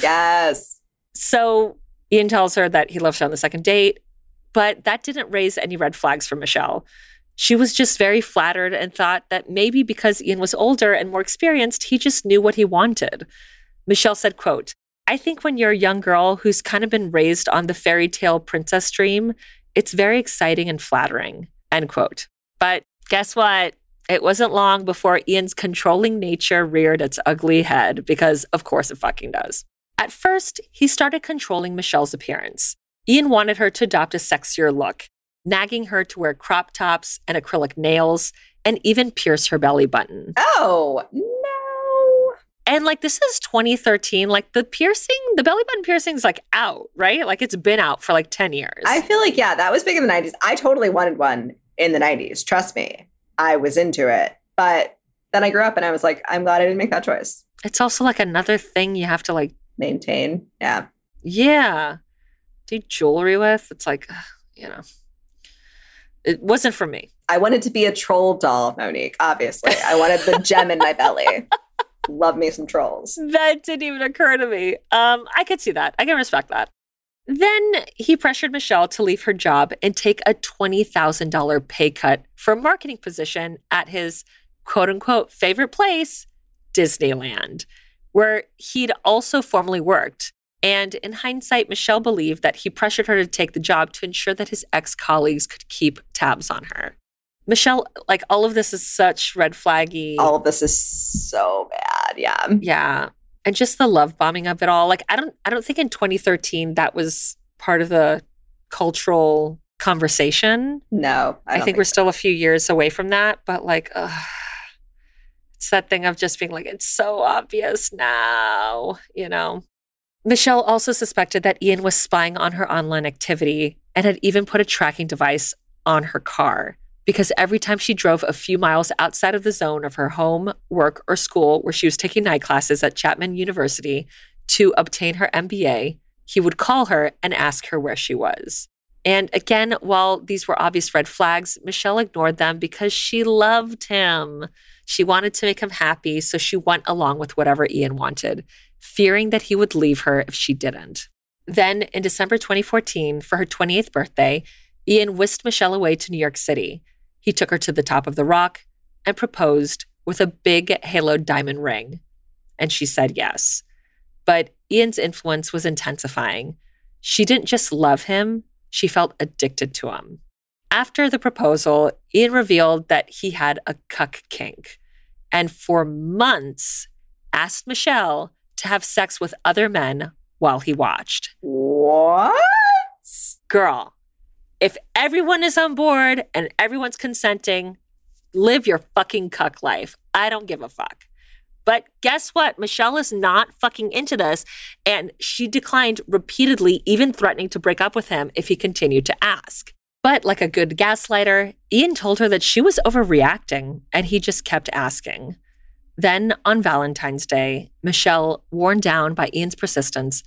S2: Yes.
S1: So Ian tells her that he loves her on the second date, but that didn't raise any red flags for Michelle. She was just very flattered and thought that maybe because Ian was older and more experienced, he just knew what he wanted. Michelle said, quote, I think when you're a young girl who's kind of been raised on the fairy tale princess dream, it's very exciting and flattering, end quote. But guess what? It wasn't long before Ian's controlling nature reared its ugly head, because of course it fucking does. At first, he started controlling Michelle's appearance. Ian wanted her to adopt a sexier look, nagging her to wear crop tops and acrylic nails, and even pierce her belly button.
S2: Oh, no.
S1: And like this is 2013, like the piercing, the belly button piercing's like out, right? Like it's been out for like 10 years.
S2: I feel like, yeah, that was big in the 90s. I totally wanted one in the 90s. Trust me. I was into it. But then I grew up and I was like, I'm glad I didn't make that choice.
S1: it's also like another thing you have to like,
S2: Maintain. Yeah.
S1: yeah, do jewelry with. It's like, you know, it wasn't for me.
S2: I wanted to be a troll doll, Monique, obviously. I wanted the gem in my belly. *laughs* Love me some trolls.
S1: That didn't even occur to me. Um, I could see that. I can respect that. Then he pressured Michelle to leave her job and take a $20,000 pay cut for a marketing position at his quote unquote favorite place, Disneyland, where he'd also formerly worked. And in hindsight, Michelle believed that he pressured her to take the job to ensure that his ex colleagues could keep tabs on her. Michelle, like all of this is such red flaggy.
S2: All of this is so bad. Yeah.
S1: Yeah. And just the love bombing of it all. Like I don't I don't think in 2013 that was part of the cultural conversation.
S2: No.
S1: I,
S2: don't
S1: think we're still a few years away from that, but like ugh, it's that thing of just being like it's so obvious now, you know. Michelle also suspected that Ian was spying on her online activity and had even put a tracking device on her car because every time she drove a few miles outside of the zone of her home, work, or school where she was taking night classes at Chapman University to obtain her MBA, he would call her and ask her where she was. And again, while these were obvious red flags, Michelle ignored them because she loved him. She wanted to make him happy, so she went along with whatever Ian wanted, fearing that he would leave her if she didn't. Then, in December 2014, for her 28th birthday, Ian whisked Michelle away to New York City. He took her to the top of the rock and proposed with a big haloed diamond ring. And she said yes. But Ian's influence was intensifying. She didn't just love him, she felt addicted to him. After the proposal, Ian revealed that he had a cuck kink and for months asked Michelle to have sex with other men while he watched.
S2: What?
S1: Girl, if everyone is on board and everyone's consenting, live your fucking cuck life. I don't give a fuck. But guess what? Michelle is not fucking into this. And she declined repeatedly, even threatening to break up with him if he continued to ask. But like a good gaslighter, Ian told her that she was overreacting and he just kept asking. Then on Valentine's Day, Michelle, worn down by Ian's persistence,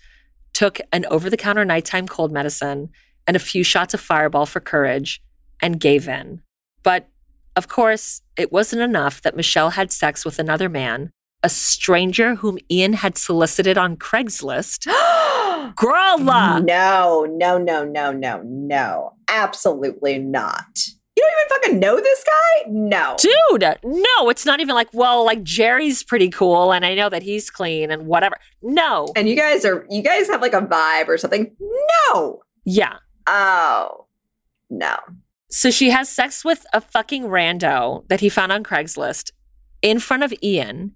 S1: took an over the counter nighttime cold medicine and a few shots of fireball for courage and gave in. But of course, it wasn't enough that Michelle had sex with another man, a stranger whom Ian had solicited on Craigslist, *gasps* Girl.
S2: No, no, no, no, no, no. Absolutely not. You don't even fucking know this guy? No.
S1: Dude, no, it's not even like, well, like Jerry's pretty cool and I know that he's clean and whatever. No.
S2: And you guys are, you guys have like a vibe or something? No.
S1: Yeah.
S2: Oh, no.
S1: So she has sex with a fucking rando that he found on Craigslist in front of Ian.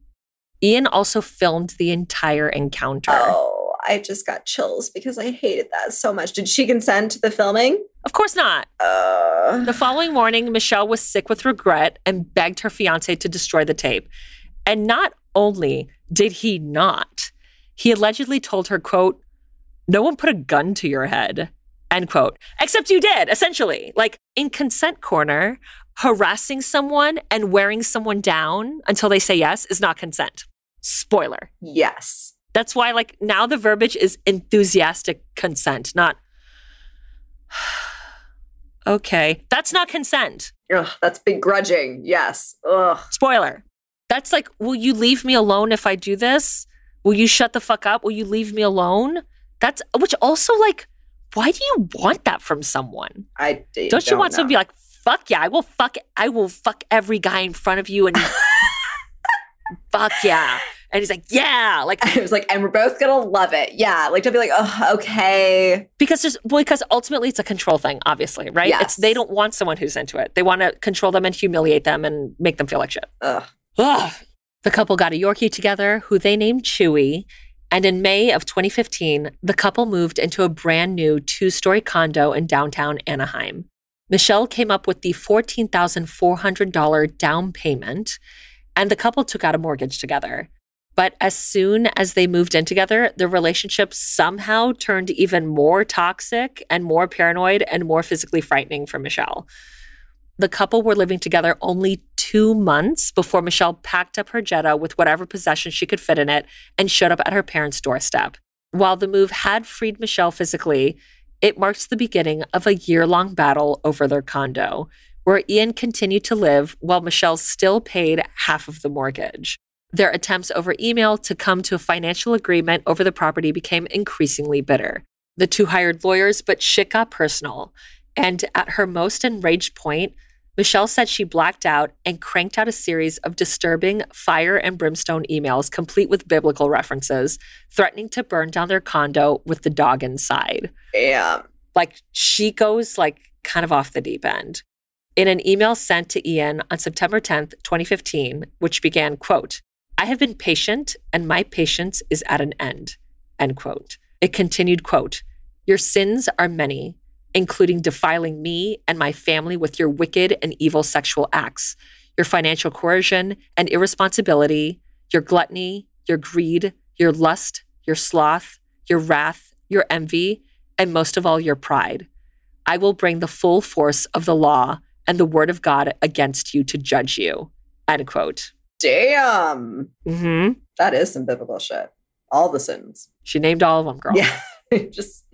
S1: Ian also filmed the entire encounter.
S2: Oh, I just got chills because I hated that so much. Did she consent to the filming?
S1: Of course not.
S2: Uh,
S1: The following morning, Michelle was sick with regret and begged her fiance to destroy the tape. And not only did he not, he allegedly told her, quote, no one put a gun to your head, end quote. Except you did, essentially. Like in consent corner, harassing someone and wearing someone down until they say yes is not consent. Spoiler.
S2: yes.
S1: That's why, like, now the verbiage is enthusiastic consent, not *sighs* okay. That's not consent.
S2: Ugh, that's begrudging. Yes. Ugh.
S1: Spoiler. That's like, will you leave me alone if I do this? Will you shut the fuck up? Will you leave me alone? That's which also like, why do you want that from someone?
S2: I d-
S1: Don't, don't you want
S2: know.
S1: someone to be like, fuck yeah, I will fuck I will fuck every guy in front of you and *laughs* fuck yeah. And he's like, yeah, like
S2: I was like, and we're both gonna love it. Yeah. Like, don't be like, oh, okay.
S1: because there's well, because ultimately it's a control thing, obviously, right?
S2: Yes.
S1: It's they don't want someone who's into it. They want to control them and humiliate them and make them feel like shit.
S2: Ugh.
S1: Ugh. The couple got a Yorkie together who they named Chewy. And in May of 2015, the couple moved into a brand new two story condo in downtown Anaheim. Michelle came up with the $14,400 down payment, and the couple took out a mortgage together. But as soon as they moved in together, the relationship somehow turned even more toxic and more paranoid and more physically frightening for Michelle. The couple were living together only two months before Michelle packed up her Jetta with whatever possessions she could fit in it and showed up at her parents' doorstep. While the move had freed Michelle physically, it marked the beginning of a year long battle over their condo, where Ian continued to live while Michelle still paid half of the mortgage. Their attempts over email to come to a financial agreement over the property became increasingly bitter. The two hired lawyers, but shit got personal. And at her most enraged point, Michelle said she blacked out and cranked out a series of disturbing fire and brimstone emails, complete with biblical references, threatening to burn down their condo with the dog inside.
S2: Damn.
S1: Like she goes like kind of off the deep end. In an email sent to Ian on September 10th, 2015, which began, quote, I have been patient and my patience is at an end, end quote. It continued, quote, Your sins are many, including defiling me and my family with your wicked and evil sexual acts, your financial coercion and irresponsibility, your gluttony, your greed, your lust, your sloth, your wrath, your envy, and most of all, your pride. I will bring the full force of the law and the word of God against you to judge you. End quote.
S2: Damn.
S1: hmm
S2: That is some biblical shit. All the sins.
S1: She named all of them, girl.
S2: Yeah. *laughs* Just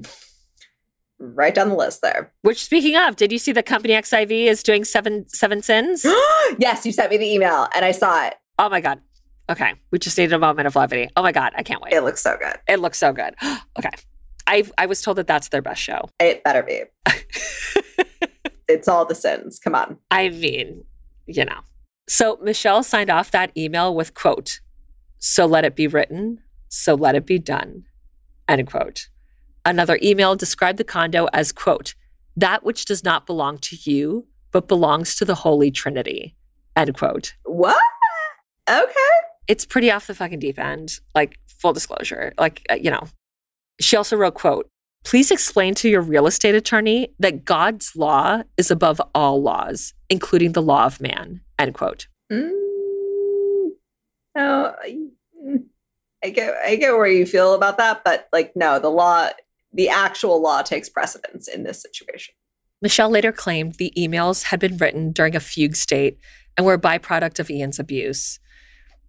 S2: right down the list there.
S1: Which, speaking of, did you see that Company XIV is doing seven seven sins? *gasps*
S2: yes, you sent me the email and I saw it.
S1: Oh my god. Okay, we just needed a moment of levity. Oh my god, I can't wait.
S2: It looks so good.
S1: It looks so good. *gasps* okay, I I was told that that's their best show.
S2: It better be. *laughs* it's all the sins. Come on.
S1: I mean, you know. So Michelle signed off that email with quote, "So let it be written, so let it be done." End quote. Another email described the condo as quote, "That which does not belong to you, but belongs to the Holy Trinity." End quote.
S2: What? Okay.
S1: It's pretty off the fucking deep end. Like full disclosure, like uh, you know. She also wrote quote, Please explain to your real estate attorney that God's law is above all laws, including the law of man. End quote.
S2: Mm, mm, I get I get where you feel about that, but like no, the law, the actual law takes precedence in this situation.
S1: Michelle later claimed the emails had been written during a fugue state and were a byproduct of Ian's abuse.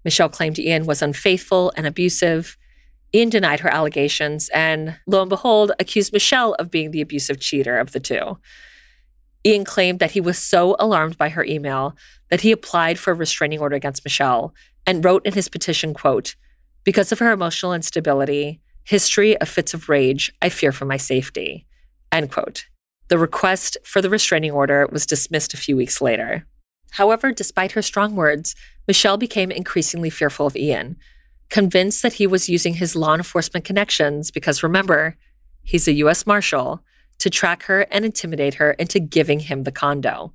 S1: Michelle claimed Ian was unfaithful and abusive. Ian denied her allegations and, lo and behold, accused Michelle of being the abusive cheater of the two. Ian claimed that he was so alarmed by her email that he applied for a restraining order against Michelle and wrote in his petition, quote, because of her emotional instability History of fits of rage. I fear for my safety. End quote. The request for the restraining order was dismissed a few weeks later. However, despite her strong words, Michelle became increasingly fearful of Ian, convinced that he was using his law enforcement connections, because remember, he's a US Marshal, to track her and intimidate her into giving him the condo.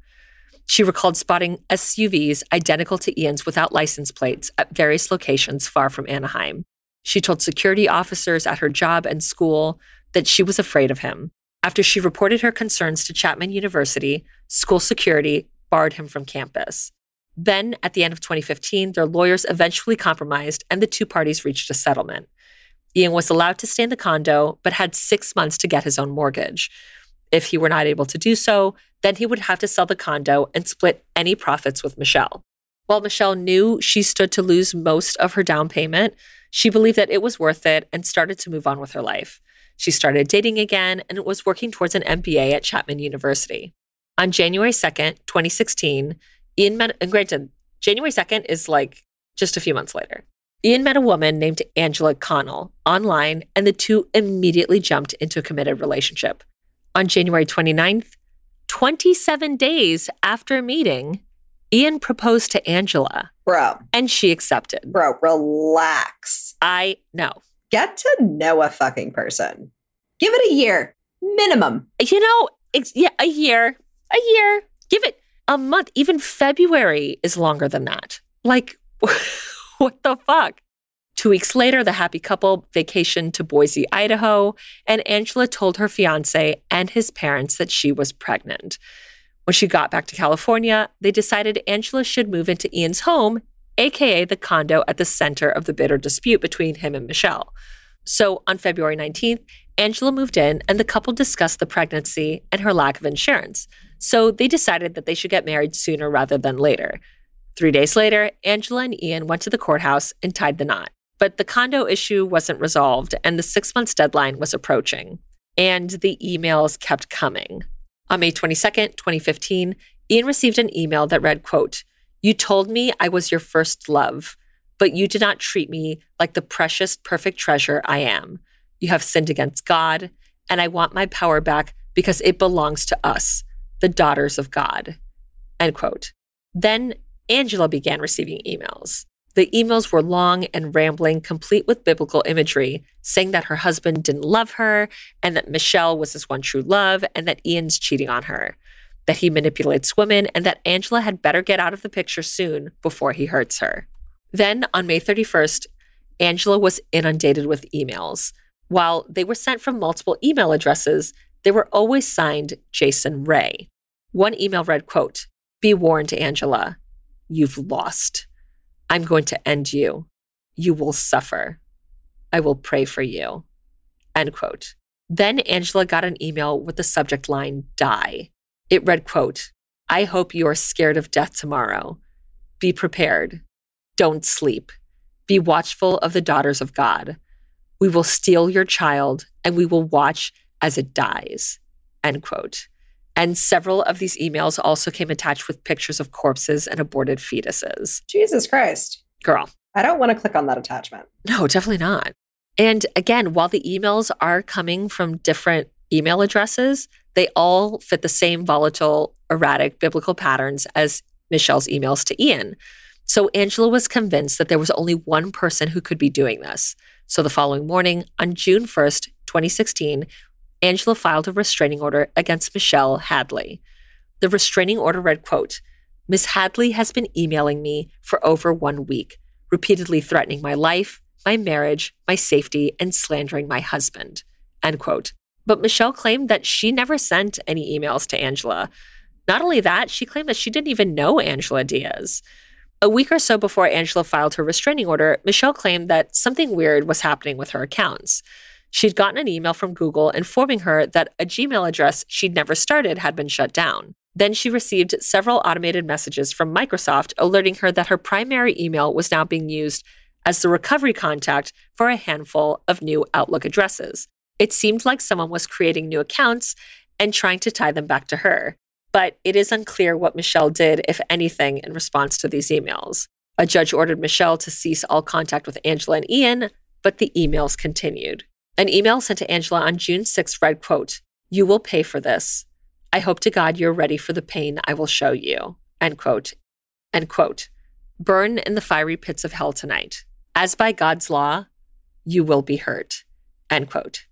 S1: She recalled spotting SUVs identical to Ian's without license plates at various locations far from Anaheim. She told security officers at her job and school that she was afraid of him. After she reported her concerns to Chapman University, school security barred him from campus. Then, at the end of 2015, their lawyers eventually compromised and the two parties reached a settlement. Ian was allowed to stay in the condo, but had six months to get his own mortgage. If he were not able to do so, then he would have to sell the condo and split any profits with Michelle. While Michelle knew she stood to lose most of her down payment, she believed that it was worth it and started to move on with her life. She started dating again and was working towards an MBA at Chapman University. On January 2nd, 2016, Ian met, and granted, January 2nd is like just a few months later. Ian met a woman named Angela Connell online, and the two immediately jumped into a committed relationship. On January 29th, 27 days after meeting, Ian proposed to Angela.
S2: Bro.
S1: And she accepted.
S2: Bro, relax.
S1: I know.
S2: Get to know a fucking person. Give it a year, minimum.
S1: You know, yeah, a year, a year. Give it a month. Even February is longer than that. Like, *laughs* what the fuck? Two weeks later, the happy couple vacationed to Boise, Idaho, and Angela told her fiance and his parents that she was pregnant. When she got back to California, they decided Angela should move into Ian's home, aka the condo at the center of the bitter dispute between him and Michelle. So on February 19th, Angela moved in and the couple discussed the pregnancy and her lack of insurance. So they decided that they should get married sooner rather than later. Three days later, Angela and Ian went to the courthouse and tied the knot. But the condo issue wasn't resolved, and the six months deadline was approaching. And the emails kept coming. On May 22nd, 2015, Ian received an email that read, quote, You told me I was your first love, but you did not treat me like the precious, perfect treasure I am. You have sinned against God, and I want my power back because it belongs to us the daughters of God. End quote. Then Angela began receiving emails. The emails were long and rambling, complete with biblical imagery, saying that her husband didn't love her and that Michelle was his one true love and that Ian's cheating on her, that he manipulates women and that Angela had better get out of the picture soon before he hurts her. Then on May 31st, Angela was inundated with emails. While they were sent from multiple email addresses, they were always signed Jason Ray. One email read, quote, Be warned, Angela, you've lost. I'm going to end you. You will suffer. I will pray for you. End quote. Then Angela got an email with the subject line die. It read, quote, I hope you are scared of death tomorrow. Be prepared. Don't sleep. Be watchful of the daughters of God. We will steal your child and we will watch as it dies. End quote. And several of these emails also came attached with pictures of corpses and aborted fetuses.
S2: Jesus Christ.
S1: Girl.
S2: I don't want to click on that attachment.
S1: No, definitely not. And again, while the emails are coming from different email addresses, they all fit the same volatile, erratic biblical patterns as Michelle's emails to Ian. So Angela was convinced that there was only one person who could be doing this. So the following morning, on June 1st, 2016, Angela filed a restraining order against Michelle Hadley. The restraining order read, quote, Ms. Hadley has been emailing me for over one week, repeatedly threatening my life, my marriage, my safety, and slandering my husband. End quote. But Michelle claimed that she never sent any emails to Angela. Not only that, she claimed that she didn't even know Angela Diaz. A week or so before Angela filed her restraining order, Michelle claimed that something weird was happening with her accounts. She'd gotten an email from Google informing her that a Gmail address she'd never started had been shut down. Then she received several automated messages from Microsoft alerting her that her primary email was now being used as the recovery contact for a handful of new Outlook addresses. It seemed like someone was creating new accounts and trying to tie them back to her. But it is unclear what Michelle did, if anything, in response to these emails. A judge ordered Michelle to cease all contact with Angela and Ian, but the emails continued. An email sent to Angela on June 6th read, quote, You will pay for this. I hope to God you're ready for the pain I will show you. End quote. End quote. Burn in the fiery pits of hell tonight. As by God's law, you will be hurt. End quote.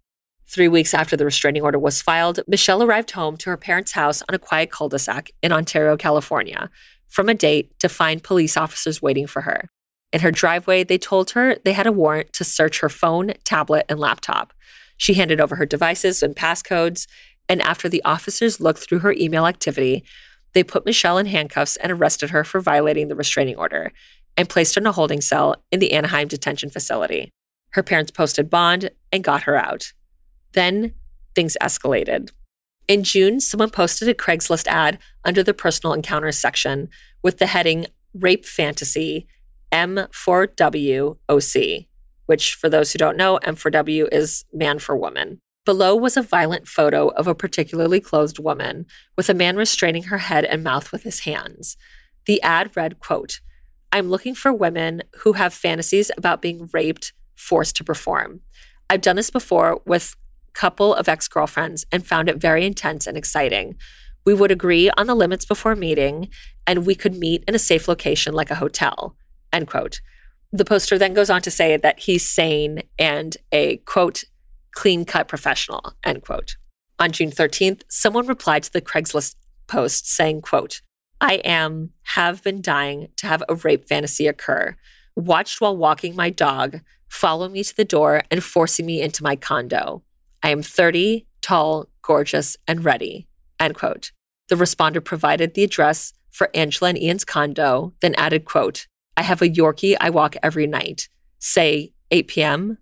S1: Three weeks after the restraining order was filed, Michelle arrived home to her parents' house on a quiet cul de sac in Ontario, California, from a date to find police officers waiting for her. In her driveway, they told her they had a warrant to search her phone, tablet, and laptop. She handed over her devices and passcodes, and after the officers looked through her email activity, they put Michelle in handcuffs and arrested her for violating the restraining order and placed her in a holding cell in the Anaheim detention facility. Her parents posted bond and got her out. Then things escalated. In June, someone posted a Craigslist ad under the personal encounters section with the heading Rape Fantasy M4WOC, which, for those who don't know, M4W is man for woman. Below was a violent photo of a particularly clothed woman with a man restraining her head and mouth with his hands. The ad read, quote, I'm looking for women who have fantasies about being raped, forced to perform. I've done this before with a couple of ex-girlfriends and found it very intense and exciting. We would agree on the limits before meeting, and we could meet in a safe location like a hotel. End quote. The poster then goes on to say that he's sane and a quote, clean cut professional, end quote. On June 13th, someone replied to the Craigslist post saying, quote, I am, have been dying to have a rape fantasy occur. Watched while walking my dog, follow me to the door and forcing me into my condo. I am 30, tall, gorgeous, and ready. End quote. The responder provided the address for Angela and Ian's condo, then added, quote, I have a Yorkie I walk every night. Say 8 p.m.,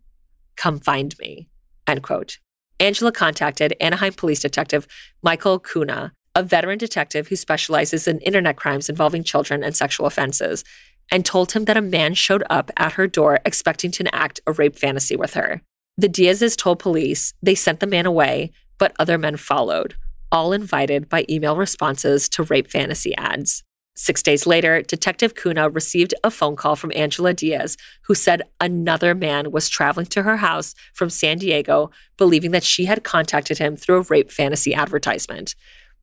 S1: come find me. End quote. Angela contacted Anaheim Police Detective Michael Kuna, a veteran detective who specializes in internet crimes involving children and sexual offenses, and told him that a man showed up at her door expecting to enact a rape fantasy with her. The Diazes told police they sent the man away, but other men followed, all invited by email responses to rape fantasy ads. Six days later, Detective Kuna received a phone call from Angela Diaz, who said another man was traveling to her house from San Diego, believing that she had contacted him through a rape fantasy advertisement.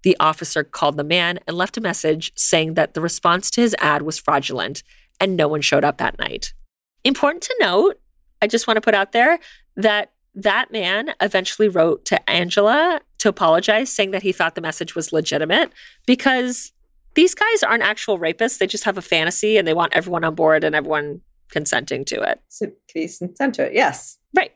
S1: The officer called the man and left a message saying that the response to his ad was fraudulent and no one showed up that night. Important to note, I just want to put out there that that man eventually wrote to Angela to apologize, saying that he thought the message was legitimate because these guys aren't actual rapists. They just have a fantasy and they want everyone on board and everyone consenting to it.
S2: So please consent to it. Yes.
S1: Right.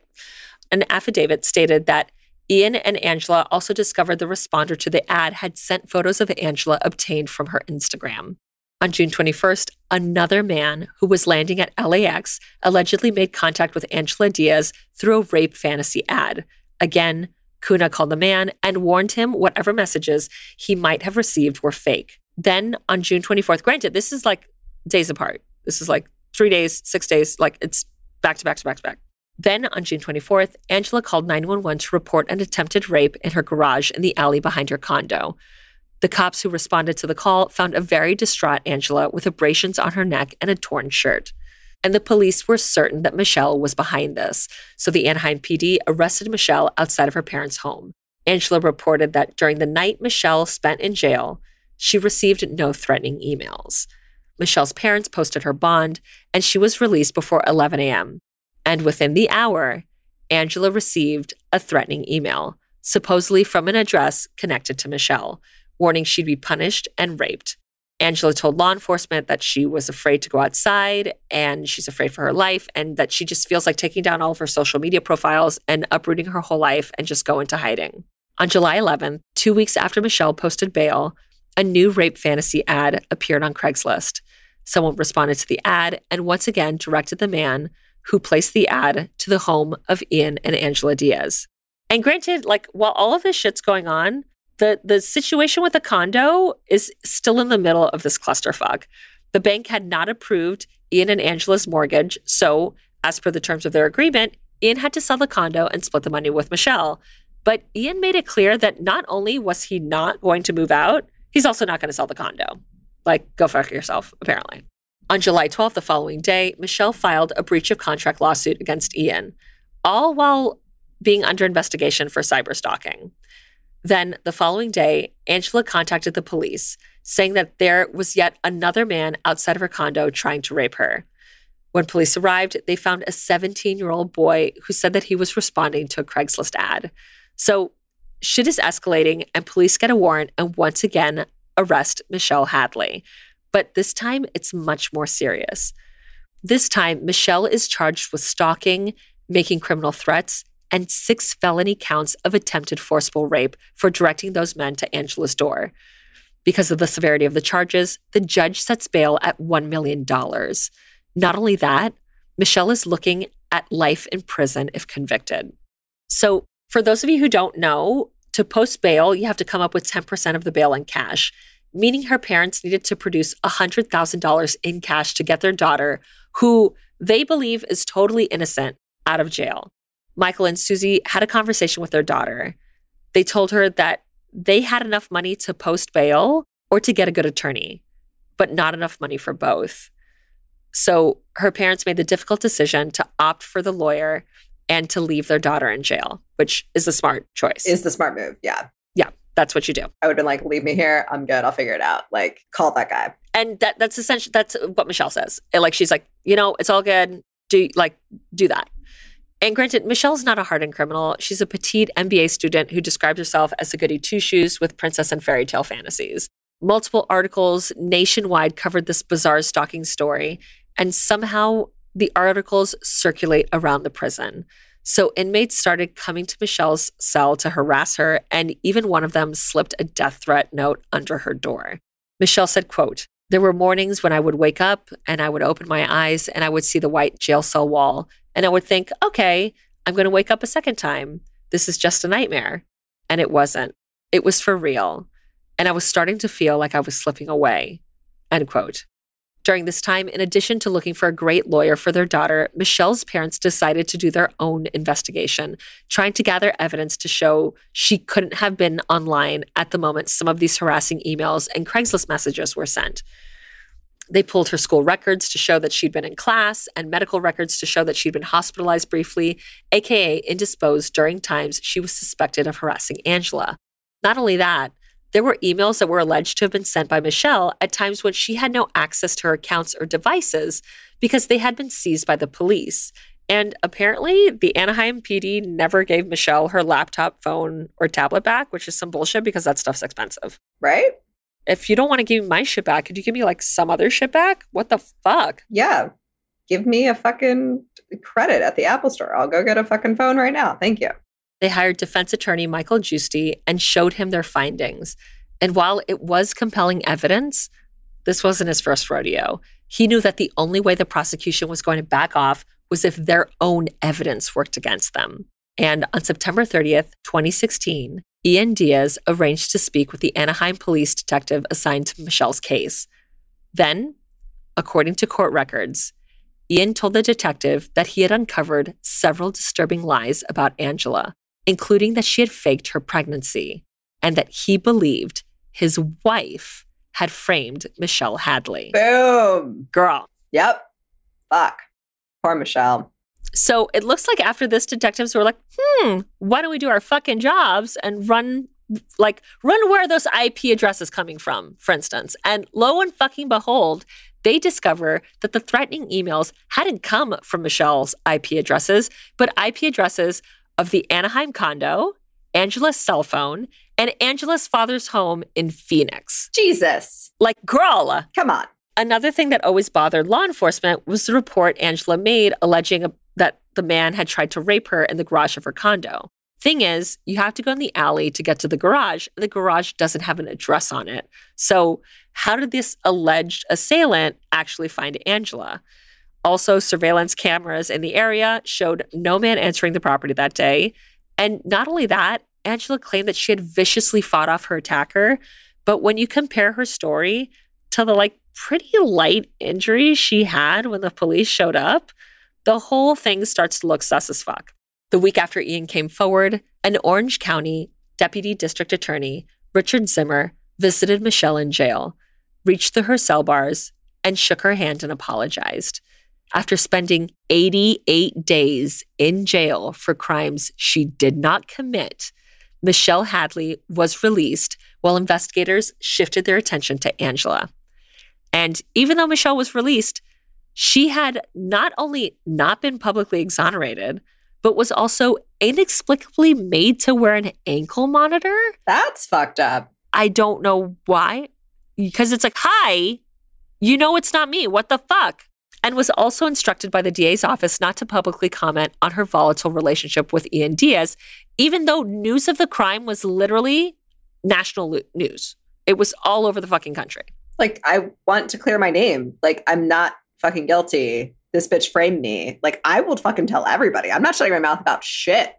S1: An affidavit stated that Ian and Angela also discovered the responder to the ad had sent photos of Angela obtained from her Instagram. On June 21st, another man who was landing at LAX allegedly made contact with Angela Diaz through a rape fantasy ad. Again, Kuna called the man and warned him whatever messages he might have received were fake. Then on June 24th, granted, this is like days apart. This is like three days, six days, like it's back to back to back to back. Then on June 24th, Angela called 911 to report an attempted rape in her garage in the alley behind her condo. The cops who responded to the call found a very distraught Angela with abrasions on her neck and a torn shirt. And the police were certain that Michelle was behind this, so the Anaheim PD arrested Michelle outside of her parents' home. Angela reported that during the night Michelle spent in jail, she received no threatening emails. Michelle's parents posted her bond, and she was released before 11 a.m. And within the hour, Angela received a threatening email, supposedly from an address connected to Michelle, warning she'd be punished and raped. Angela told law enforcement that she was afraid to go outside and she's afraid for her life and that she just feels like taking down all of her social media profiles and uprooting her whole life and just go into hiding. On July 11th, two weeks after Michelle posted bail, a new rape fantasy ad appeared on Craigslist. Someone responded to the ad and once again directed the man who placed the ad to the home of Ian and Angela Diaz. And granted, like while all of this shit's going on, the the situation with the condo is still in the middle of this clusterfuck. The bank had not approved Ian and Angela's mortgage, so as per the terms of their agreement, Ian had to sell the condo and split the money with Michelle. But Ian made it clear that not only was he not going to move out, He's also not going to sell the condo. Like, go fuck yourself, apparently. On July 12th, the following day, Michelle filed a breach of contract lawsuit against Ian, all while being under investigation for cyber stalking. Then the following day, Angela contacted the police, saying that there was yet another man outside of her condo trying to rape her. When police arrived, they found a 17 year old boy who said that he was responding to a Craigslist ad. So shit is escalating, and police get a warrant and once again arrest Michelle Hadley. But this time, it's much more serious. This time, Michelle is charged with stalking, making criminal threats, and six felony counts of attempted forcible rape for directing those men to Angela's door. Because of the severity of the charges, the judge sets bail at $1 million. Not only that, Michelle is looking at life in prison if convicted. So, for those of you who don't know, to post bail, you have to come up with 10% of the bail in cash, meaning her parents needed to produce $100,000 in cash to get their daughter, who they believe is totally innocent, out of jail. Michael and Susie had a conversation with their daughter. They told her that they had enough money to post bail or to get a good attorney, but not enough money for both. So her parents made the difficult decision to opt for the lawyer and to leave their daughter in jail, which is the smart choice.
S2: Is the smart move. Yeah.
S1: Yeah, that's what you do.
S2: I would have been like, leave me here. I'm good. I'll figure it out. Like, call that guy.
S1: And that that's essentially that's what Michelle says. like she's like, you know, it's all good. Do like do that. And granted, Michelle's not a hardened criminal. She's a petite MBA student who describes herself as a goody two shoes with princess and fairy tale fantasies. Multiple articles nationwide covered this bizarre stalking story, and somehow the articles circulate around the prison. So inmates started coming to Michelle's cell to harass her, and even one of them slipped a death threat note under her door. Michelle said, quote, there were mornings when I would wake up and I would open my eyes and I would see the white jail cell wall and I would think, okay, I'm going to wake up a second time. This is just a nightmare. And it wasn't. It was for real. And I was starting to feel like I was slipping away. End quote. During this time, in addition to looking for a great lawyer for their daughter, Michelle's parents decided to do their own investigation, trying to gather evidence to show she couldn't have been online at the moment some of these harassing emails and Craigslist messages were sent. They pulled her school records to show that she'd been in class and medical records to show that she'd been hospitalized briefly, aka indisposed during times she was suspected of harassing Angela. Not only that, there were emails that were alleged to have been sent by Michelle at times when she had no access to her accounts or devices because they had been seized by the police. And apparently, the Anaheim PD never gave Michelle her laptop, phone, or tablet back, which is some bullshit because that stuff's expensive.
S2: Right?
S1: if you don't want to give me my shit back, could you give me like some other shit back? What the fuck?
S2: Yeah. Give me a fucking credit at the Apple store. I'll go get a fucking phone right now. Thank you.
S1: They hired defense attorney Michael Giusti and showed him their findings. And while it was compelling evidence, this wasn't his first rodeo. He knew that the only way the prosecution was going to back off was if their own evidence worked against them. And on September 30th, 2016, Ian Diaz arranged to speak with the Anaheim police detective assigned to Michelle's case. Then, according to court records, Ian told the detective that he had uncovered several disturbing lies about Angela, including that she had faked her pregnancy and that he believed his wife had framed Michelle Hadley.
S2: Boom.
S1: Girl.
S2: Yep. Fuck. Poor Michelle.
S1: So it looks like after this, detectives were like, hmm, why don't we do our fucking jobs and run like run where those IP addresses coming from, for instance. And lo and fucking behold, they discover that the threatening emails hadn't come from Michelle's IP addresses, but IP addresses of the Anaheim condo, Angela's cell phone, and Angela's father's home in Phoenix.
S2: Jesus.
S1: Like, girl.
S2: Come on.
S1: Another thing that always bothered law enforcement was the report Angela made alleging that the man had tried to rape her in the garage of her condo. Thing is, you have to go in the alley to get to the garage. The garage doesn't have an address on it. So, how did this alleged assailant actually find Angela? Also, surveillance cameras in the area showed no man entering the property that day. And not only that, Angela claimed that she had viciously fought off her attacker. But when you compare her story to the like pretty light injuries she had when the police showed up, the whole thing starts to look sus as fuck. The week after Ian came forward, an Orange County Deputy District Attorney, Richard Zimmer, visited Michelle in jail, reached through her cell bars, and shook her hand and apologized. After spending 88 days in jail for crimes she did not commit, Michelle Hadley was released while investigators shifted their attention to Angela. And even though Michelle was released, she had not only not been publicly exonerated, but was also inexplicably made to wear an ankle monitor.
S2: That's fucked up.
S1: I don't know why. Because it's like, hi, you know it's not me. What the fuck? And was also instructed by the DA's office not to publicly comment on her volatile relationship with Ian Diaz, even though news of the crime was literally national news. It was all over the fucking country.
S2: Like, I want to clear my name. Like, I'm not fucking guilty. This bitch framed me. Like, I will fucking tell everybody. I'm not shutting my mouth about shit.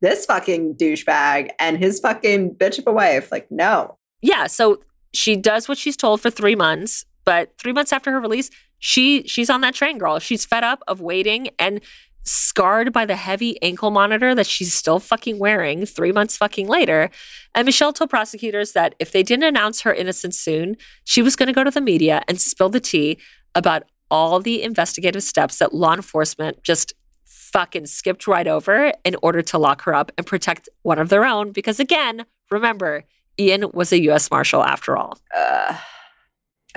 S2: This fucking douchebag and his fucking bitch of a wife. Like, no.
S1: Yeah. So she does what she's told for three months, but three months after her release, she she's on that train, girl. She's fed up of waiting and scarred by the heavy ankle monitor that she's still fucking wearing three months fucking later. And Michelle told prosecutors that if they didn't announce her innocence soon, she was going to go to the media and spill the tea about all the investigative steps that law enforcement just fucking skipped right over in order to lock her up and protect one of their own. Because again, remember, Ian was a US Marshal after all. Uh,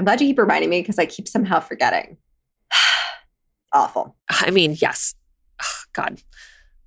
S2: I'm glad you keep reminding me because I keep somehow forgetting. *sighs* Awful.
S1: I mean, yes. God.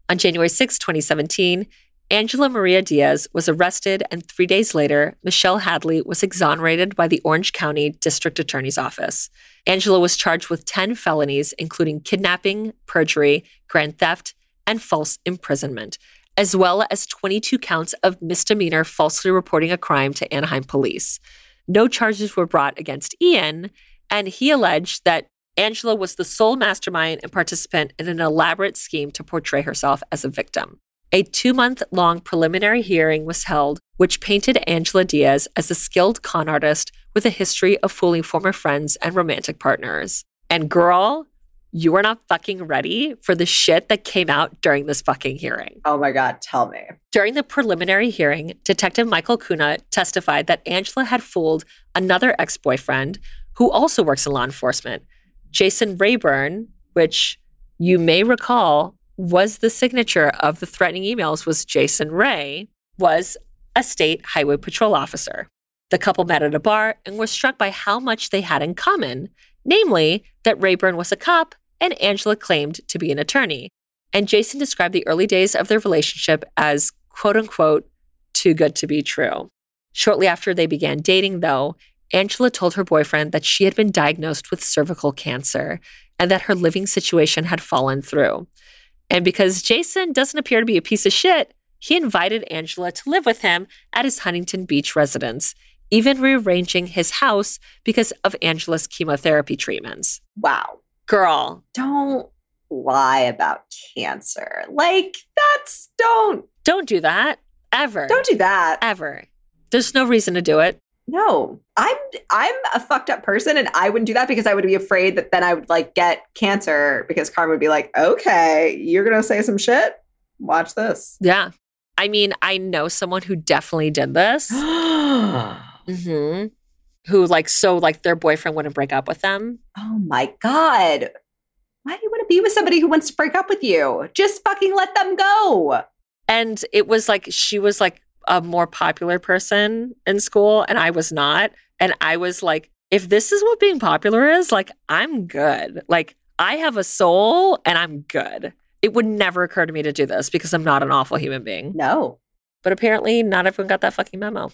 S1: On January 6, 2017, Angela Maria Diaz was arrested, and three days later, Michelle Hadley was exonerated by the Orange County District Attorney's Office. Angela was charged with 10 felonies, including kidnapping, perjury, grand theft, and false imprisonment, as well as 22 counts of misdemeanor falsely reporting a crime to Anaheim police. No charges were brought against Ian, and he alleged that Angela was the sole mastermind and participant in an elaborate scheme to portray herself as a victim. A two month long preliminary hearing was held, which painted Angela Diaz as a skilled con artist with a history of fooling former friends and romantic partners. And girl, you are not fucking ready for the shit that came out during this fucking hearing.
S2: Oh my God, tell me.
S1: During the preliminary hearing, Detective Michael Kuna testified that Angela had fooled another ex boyfriend who also works in law enforcement, Jason Rayburn, which you may recall was the signature of the threatening emails was Jason Ray, was a state highway patrol officer. The couple met at a bar and were struck by how much they had in common, namely that Rayburn was a cop and Angela claimed to be an attorney. And Jason described the early days of their relationship as quote unquote, too good to be true. Shortly after they began dating, though, Angela told her boyfriend that she had been diagnosed with cervical cancer and that her living situation had fallen through. And because Jason doesn't appear to be a piece of shit, he invited Angela to live with him at his Huntington Beach residence, even rearranging his house because of Angela's chemotherapy treatments.
S2: Wow.
S1: Girl.
S2: Don't lie about cancer. Like, that's don't.
S1: Don't do that. Ever.
S2: Don't do that.
S1: Ever. There's no reason to do it.
S2: No. I'm I'm a fucked up person and I wouldn't do that because I would be afraid that then I would like get cancer because karma would be like, "Okay, you're going to say some shit? Watch this."
S1: Yeah. I mean, I know someone who definitely did this. *gasps* mm-hmm who like so like their boyfriend wouldn't break up with them.
S2: Oh my god. Why do you want to be with somebody who wants to break up with you? Just fucking let them go.
S1: And it was like she was like a more popular person in school and I was not. And I was like, if this is what being popular is, like I'm good. Like I have a soul and I'm good. It would never occur to me to do this because I'm not an awful human being.
S2: No.
S1: But apparently not everyone got that fucking memo.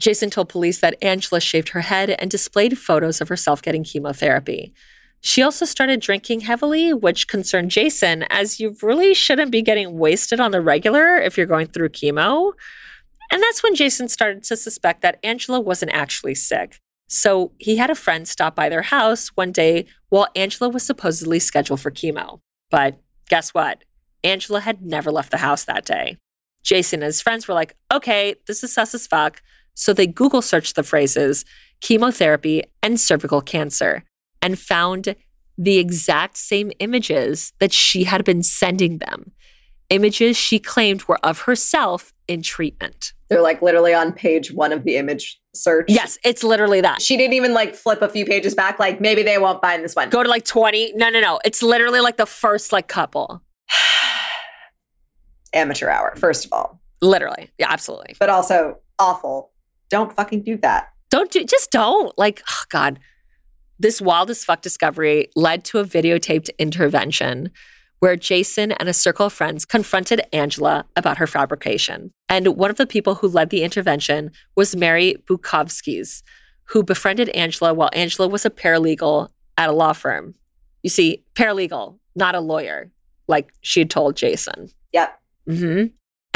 S1: Jason told police that Angela shaved her head and displayed photos of herself getting chemotherapy. She also started drinking heavily, which concerned Jason, as you really shouldn't be getting wasted on the regular if you're going through chemo. And that's when Jason started to suspect that Angela wasn't actually sick. So he had a friend stop by their house one day while Angela was supposedly scheduled for chemo. But guess what? Angela had never left the house that day. Jason and his friends were like, okay, this is sus as fuck. So they Google searched the phrases chemotherapy and cervical cancer and found the exact same images that she had been sending them. Images she claimed were of herself in treatment.
S2: They're like literally on page one of the image search.
S1: Yes, it's literally that.
S2: She didn't even like flip a few pages back, like maybe they won't find this one.
S1: Go to like 20. No, no, no. It's literally like the first like couple. *sighs*
S2: Amateur hour, first of all.
S1: Literally. Yeah, absolutely.
S2: But also awful. Don't fucking do that.
S1: Don't do just don't. Like, oh God. This wild as fuck discovery led to a videotaped intervention where Jason and a circle of friends confronted Angela about her fabrication. And one of the people who led the intervention was Mary Bukovskis, who befriended Angela while Angela was a paralegal at a law firm. You see, paralegal, not a lawyer, like she had told Jason.
S2: Yep.
S1: hmm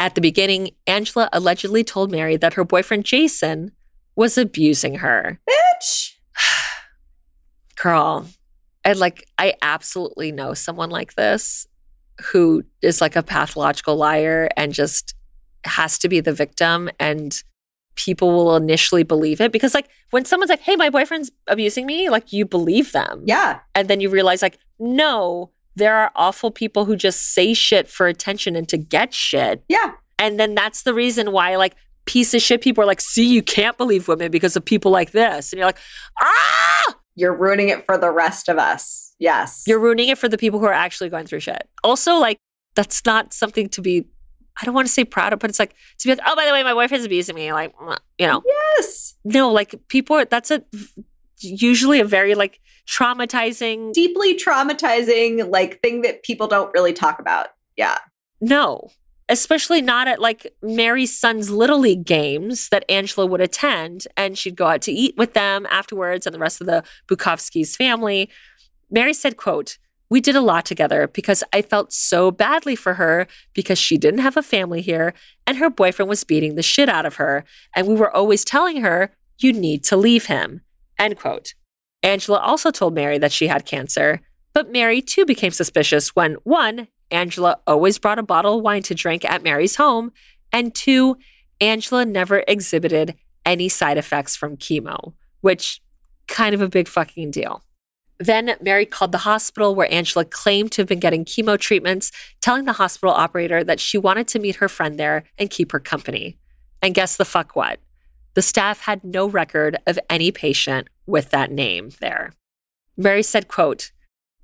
S1: At the beginning, Angela allegedly told Mary that her boyfriend Jason was abusing her.
S2: Bitch. *sighs*
S1: Girl, and like I absolutely know someone like this who is like a pathological liar and just has to be the victim and people will initially believe it because like when someone's like hey my boyfriend's abusing me like you believe them
S2: Yeah.
S1: and then you realize like no there are awful people who just say shit for attention and to get shit
S2: Yeah.
S1: and then that's the reason why like piece of shit people are like see you can't believe women because of people like this and you're like ah
S2: You're ruining it for the rest of us. Yes.
S1: You're ruining it for the people who are actually going through shit. Also, like, that's not something to be, I don't want to say proud of, but it's like to be like, oh, by the way, my wife boyfriend's abusing me. Like, you know,
S2: yes.
S1: no, like people are, that's a usually a very like traumatizing,
S2: Deeply traumatizing, like thing that people don't really talk about. Yeah.
S1: no, especially not at like Mary's son's little league games that Angela would attend and she'd go out to eat with them afterwards and the rest of the Bukowski's family. Mary said, quote, we did a lot together because I felt so badly for her because she didn't have a family here and her boyfriend was beating the shit out of her. And we were always telling her, you need to leave him. End quote. Angela also told Mary that she had cancer, but Mary too became suspicious when one, Angela always brought a bottle of wine to drink at Mary's home, and two, Angela never exhibited any side effects from chemo, which kind of a big fucking deal. Then Mary called the hospital where Angela claimed to have been getting chemo treatments, telling the hospital operator that she wanted to meet her friend there and keep her company. And guess the fuck what? The staff had no record of any patient with that name there. Mary said, quote,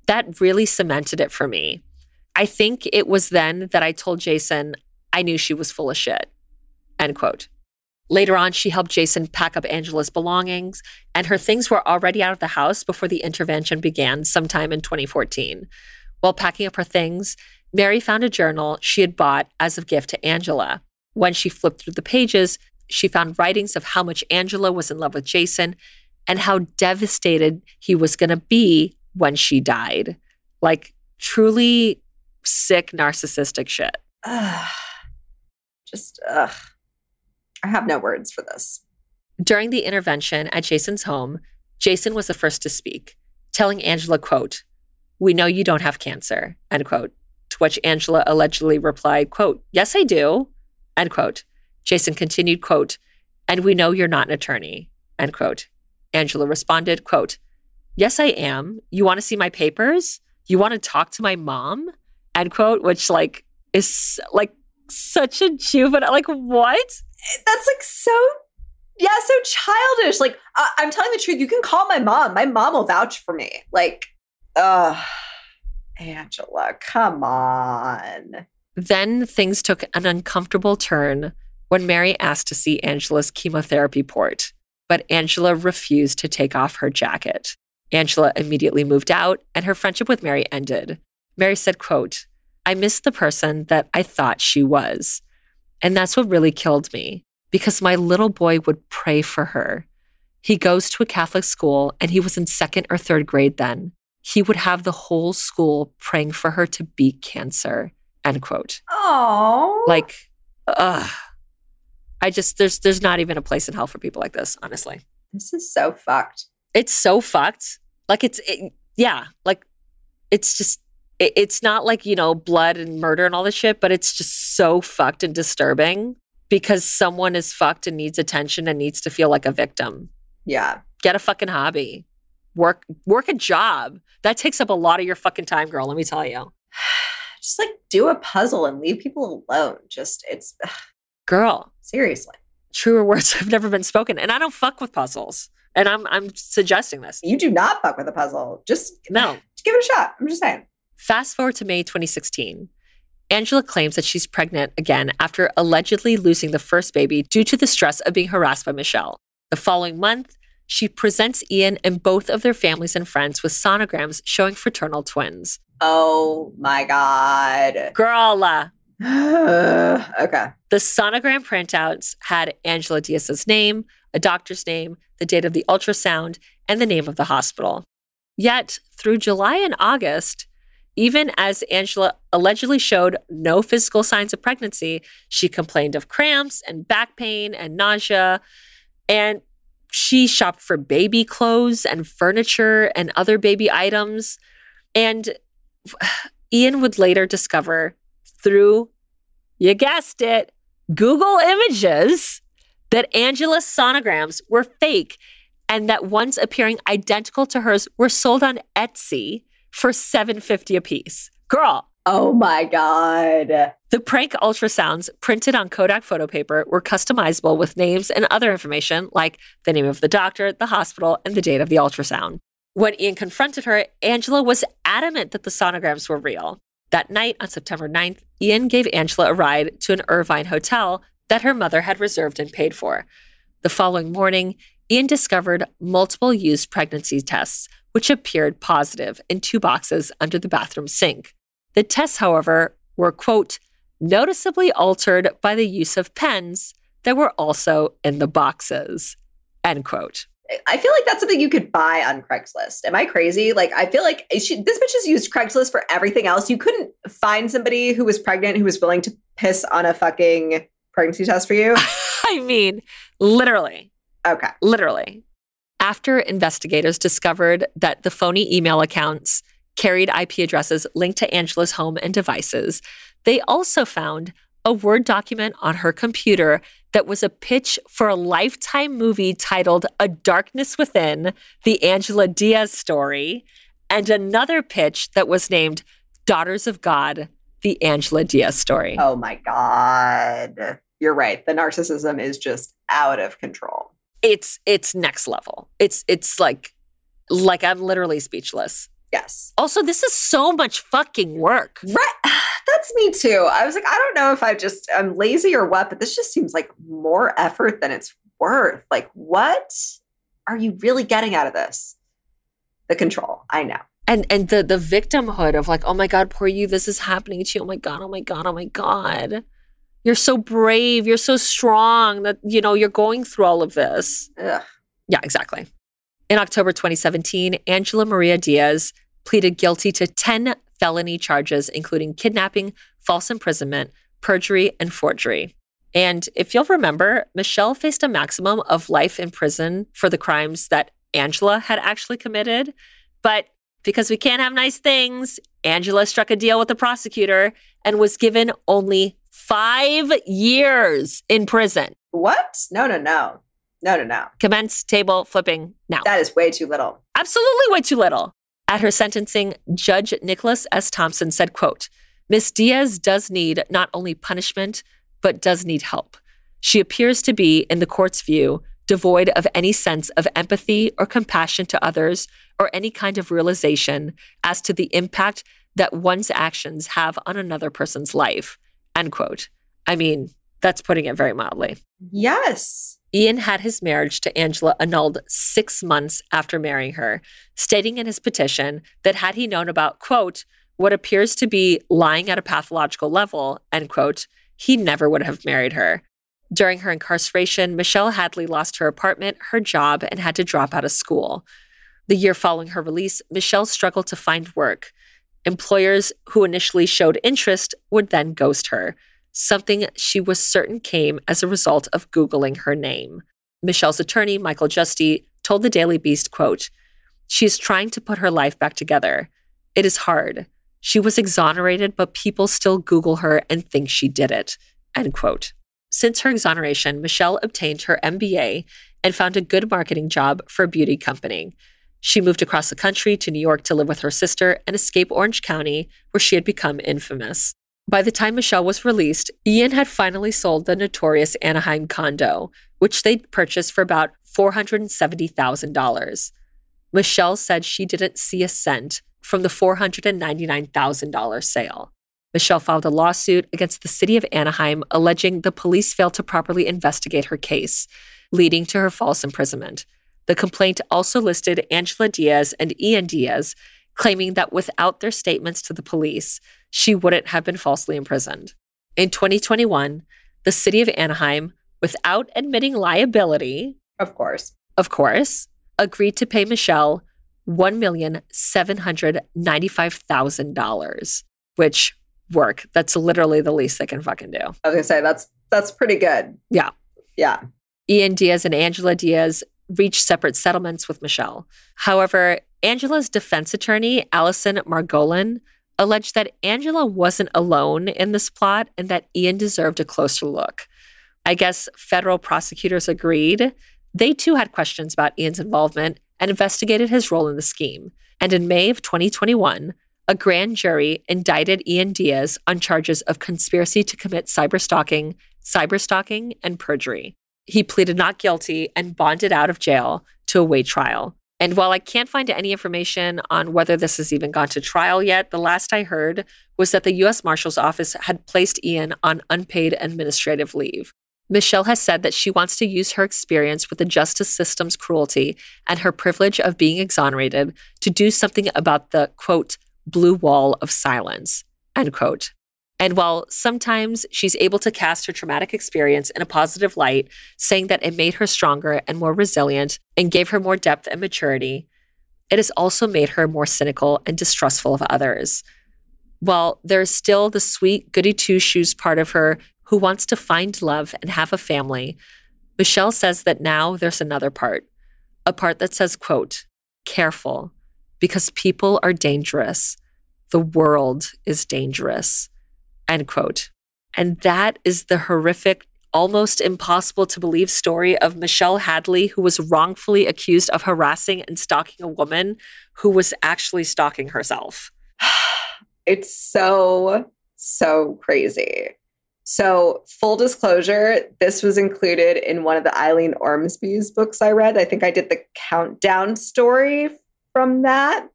S1: that really cemented it for me. I think it was then that I told Jason I knew she was full of shit. End quote. Later on, she helped Jason pack up Angela's belongings, and her things were already out of the house before the intervention began sometime in 2014. While packing up her things, Mary found a journal she had bought as a gift to Angela. When she flipped through the pages, she found writings of how much Angela was in love with Jason and how devastated he was going to be when she died. Like, truly sick, narcissistic shit.
S2: Ugh. *sighs* Just, ugh. I have no words for this.
S1: During the intervention at Jason's home, Jason was the first to speak, telling Angela, quote, We know you don't have cancer, end quote. To which Angela allegedly replied, quote, Yes, I do, end quote. Jason continued, quote, And we know you're not an attorney, end quote. Angela responded, quote, Yes, I am. You want to see my papers? You want to talk to my mom? End quote, which like is like such a juvenile. Like, what?
S2: That's like so, yeah, so childish. Like, uh, I'm telling the truth. You can call my mom. My mom will vouch for me. Like, ugh. Angela, come on.
S1: Then things took an uncomfortable turn when Mary asked to see Angela's chemotherapy port, but Angela refused to take off her jacket. Angela immediately moved out and her friendship with Mary ended. Mary said, quote, I missed the person that I thought she was. And that's what really killed me because my little boy would pray for her. He goes to a Catholic school and he was in second or third grade then. He would have the whole school praying for her to beat cancer. End quote.
S2: Oh,
S1: Like, ugh. I just there's there's not even a place in hell for people like this, honestly.
S2: this is so fucked.
S1: It's so fucked. Like it's it, yeah, like it's just it, it's not like, you know, blood and murder and all this shit, but it's just so fucked and disturbing because someone is fucked and needs attention and needs to feel like a victim.
S2: Yeah.
S1: Get a fucking hobby. Work work a job. That takes up a lot of your fucking time, girl, let me tell you. *sighs*
S2: Just like do a puzzle and leave people alone. Just, it's ugh,
S1: Girl,
S2: seriously.
S1: truer words *laughs* have never been spoken. And I don't fuck with puzzles. And I'm I'm suggesting this.
S2: You do not fuck with a puzzle. Just
S1: No.
S2: just give it a shot. I'm just saying.
S1: Fast forward to May 2016. Angela claims that she's pregnant again after allegedly losing the first baby due to the stress of being harassed by Michelle. The following month, she presents Ian and both of their families and friends with sonograms showing fraternal twins.
S2: Oh my god.
S1: Girl, *sighs*
S2: okay.
S1: The sonogram printouts had Angela Diaz's name, a doctor's name, the date of the ultrasound, and the name of the hospital. Yet, through July and August, even as Angela allegedly showed no physical signs of pregnancy, she complained of cramps and back pain and nausea. And she shopped for baby clothes and furniture and other baby items. And *sighs* Ian would later discover through, you guessed it, Google Images that Angela's sonograms were fake and that ones appearing identical to hers were sold on Etsy for 750 apiece. Girl,
S2: Oh my god.
S1: the prank ultrasounds printed on Kodak photo paper were customizable with names and other information like the name of the doctor, the hospital, and the date of the ultrasound. When Ian confronted her, Angela was adamant that the sonograms were real. That night on September 9th, Ian gave Angela a ride to an Irvine hotel that her mother had reserved and paid for. The following morning, Ian discovered multiple used pregnancy tests, which appeared positive in two boxes under the bathroom sink. The tests, however, were, quote, noticeably altered by the use of pens that were also in the boxes, end quote.
S2: I feel like that's something you could buy on Craigslist. Am I crazy? Like, I feel like she, this bitch has used Craigslist for everything else. You couldn't find somebody who was pregnant who was willing to piss on a fucking pregnancy test for you. *laughs*
S1: I mean, literally,
S2: Okay.
S1: literally. After investigators discovered that the phony email accounts carried IP addresses linked to Angela's home and devices, they also found a Word document on her computer that was a pitch for a lifetime movie titled A Darkness Within, the Angela Diaz story, and another pitch that was named Daughters of God, the Angela Diaz story.
S2: Oh my God. You're right. The narcissism is just out of control.
S1: It's it's next level. It's it's like like I'm literally speechless.
S2: Yes.
S1: Also, this is so much fucking work.
S2: Right. Me too. I was like, I don't know if I just I'm lazy or what, but this just seems like more effort than it's worth. Like, what are you really getting out of this? The control. I know.
S1: And and the the victimhood of like, oh my God, poor you, this is happening to you. Oh my God, oh my God, oh my God. You're so brave, you're so strong that you know you're going through all of this.
S2: Ugh.
S1: Yeah, exactly. In October 2017, Angela Maria Diaz pleaded guilty to 10 felony charges, including kidnapping, false imprisonment, perjury, and forgery. And if you'll remember, Michelle faced a maximum of life in prison for the crimes that Angela had actually committed. But because we can't have nice things, Angela struck a deal with the prosecutor and was given only five years in prison.
S2: What? No, no, no. No, no, no.
S1: Commence table flipping now.
S2: That is way too little.
S1: absolutely way too little. At her sentencing, Judge Nicholas S. Thompson said, quote, Miss Diaz does need not only punishment, but does need help. She appears to be, in the court's view, devoid of any sense of empathy or compassion to others or any kind of realization as to the impact that one's actions have on another person's life. End quote. I mean, that's putting it very mildly.
S2: Yes.
S1: Ian had his marriage to Angela annulled six months after marrying her, stating in his petition that had he known about, quote, what appears to be lying at a pathological level, end quote, he never would have married her. During her incarceration, Michelle Hadley lost her apartment, her job, and had to drop out of school. The year following her release, Michelle struggled to find work. Employers who initially showed interest would then ghost her something she was certain came as a result of Googling her name. Michelle's attorney, Michael Justy, told the Daily Beast, quote, She is trying to put her life back together. It is hard. She was exonerated, but people still Google her and think she did it. End quote. Since her exoneration, Michelle obtained her MBA and found a good marketing job for a beauty company. She moved across the country to New York to live with her sister and escape Orange County, where she had become infamous. By the time Michelle was released, Ian had finally sold the notorious Anaheim condo, which they'd purchased for about $470,000. Michelle said she didn't see a cent from the $499,000 sale. Michelle filed a lawsuit against the city of Anaheim alleging the police failed to properly investigate her case, leading to her false imprisonment. The complaint also listed Angela Diaz and Ian Diaz, claiming that without their statements to the police, she wouldn't have been falsely imprisoned. In 2021, the city of Anaheim, without admitting liability,
S2: Of course.
S1: of course, agreed to pay Michelle $1,795,000, which work. That's literally the least they can fucking do.
S2: I was gonna say that's that's pretty good.
S1: Yeah.
S2: Yeah.
S1: Ian Diaz and Angela Diaz reached separate settlements with Michelle. However, Angela's defense attorney, Allison Margolin, alleged that Angela wasn't alone in this plot and that Ian deserved a closer look. I guess federal prosecutors agreed. They too had questions about Ian's involvement and investigated his role in the scheme. And in May of 2021, a grand jury indicted Ian Diaz on charges of conspiracy to commit cyberstalking, cyberstalking, and perjury. He pleaded not guilty and bonded out of jail to await trial. And while I can't find any information on whether this has even gone to trial yet, the last I heard was that the U.S. Marshal's Office had placed Ian on unpaid administrative leave. Michelle has said that she wants to use her experience with the justice system's cruelty and her privilege of being exonerated to do something about the quote, blue wall of silence, end quote. And while sometimes she's able to cast her traumatic experience in a positive light, saying that it made her stronger and more resilient and gave her more depth and maturity, it has also made her more cynical and distrustful of others. While there's still the sweet goody two shoes part of her who wants to find love and have a family, Michelle says that now there's another part, a part that says, quote, careful, because people are dangerous. The world is dangerous end quote. And that is the horrific, almost impossible to believe story of Michelle Hadley, who was wrongfully accused of harassing and stalking a woman who was actually stalking herself. *sighs*
S2: It's so, so crazy. So, full disclosure, this was included in one of the Eileen Ormsby's books I read. I think I did the countdown story from that.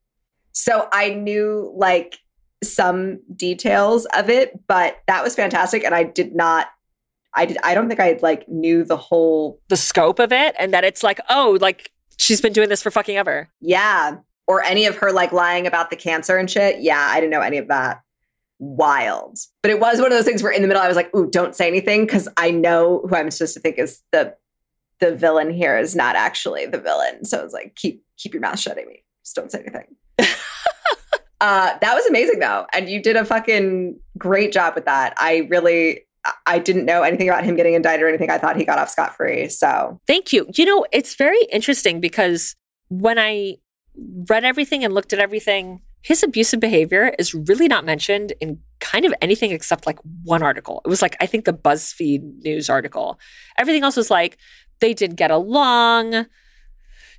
S2: So, I knew like some details of it, but that was fantastic. And I did not, I did, I don't think I like knew the whole,
S1: The scope of it, and that it's like, oh, like she's been doing this for fucking ever.
S2: yeah, or any of her like lying about the cancer and shit. Yeah, I didn't know any of that. Wild. But it was one of those things where in the middle I was like, ooh, don't say anything because I know who I'm supposed to think is the the villain here is not actually the villain. So it's like, keep keep your mouth shut, Amy. Just don't say anything. *laughs* uh, that was amazing though. And you did a fucking great job with that. I really I didn't know anything about him getting indicted or anything. I thought he got off scot free. So
S1: Thank you. You know, it's very interesting because when I read everything and looked at everything, his abusive behavior is really not mentioned in kind of anything except like one article. It was like, I think the BuzzFeed news article. Everything else was like, they did get along.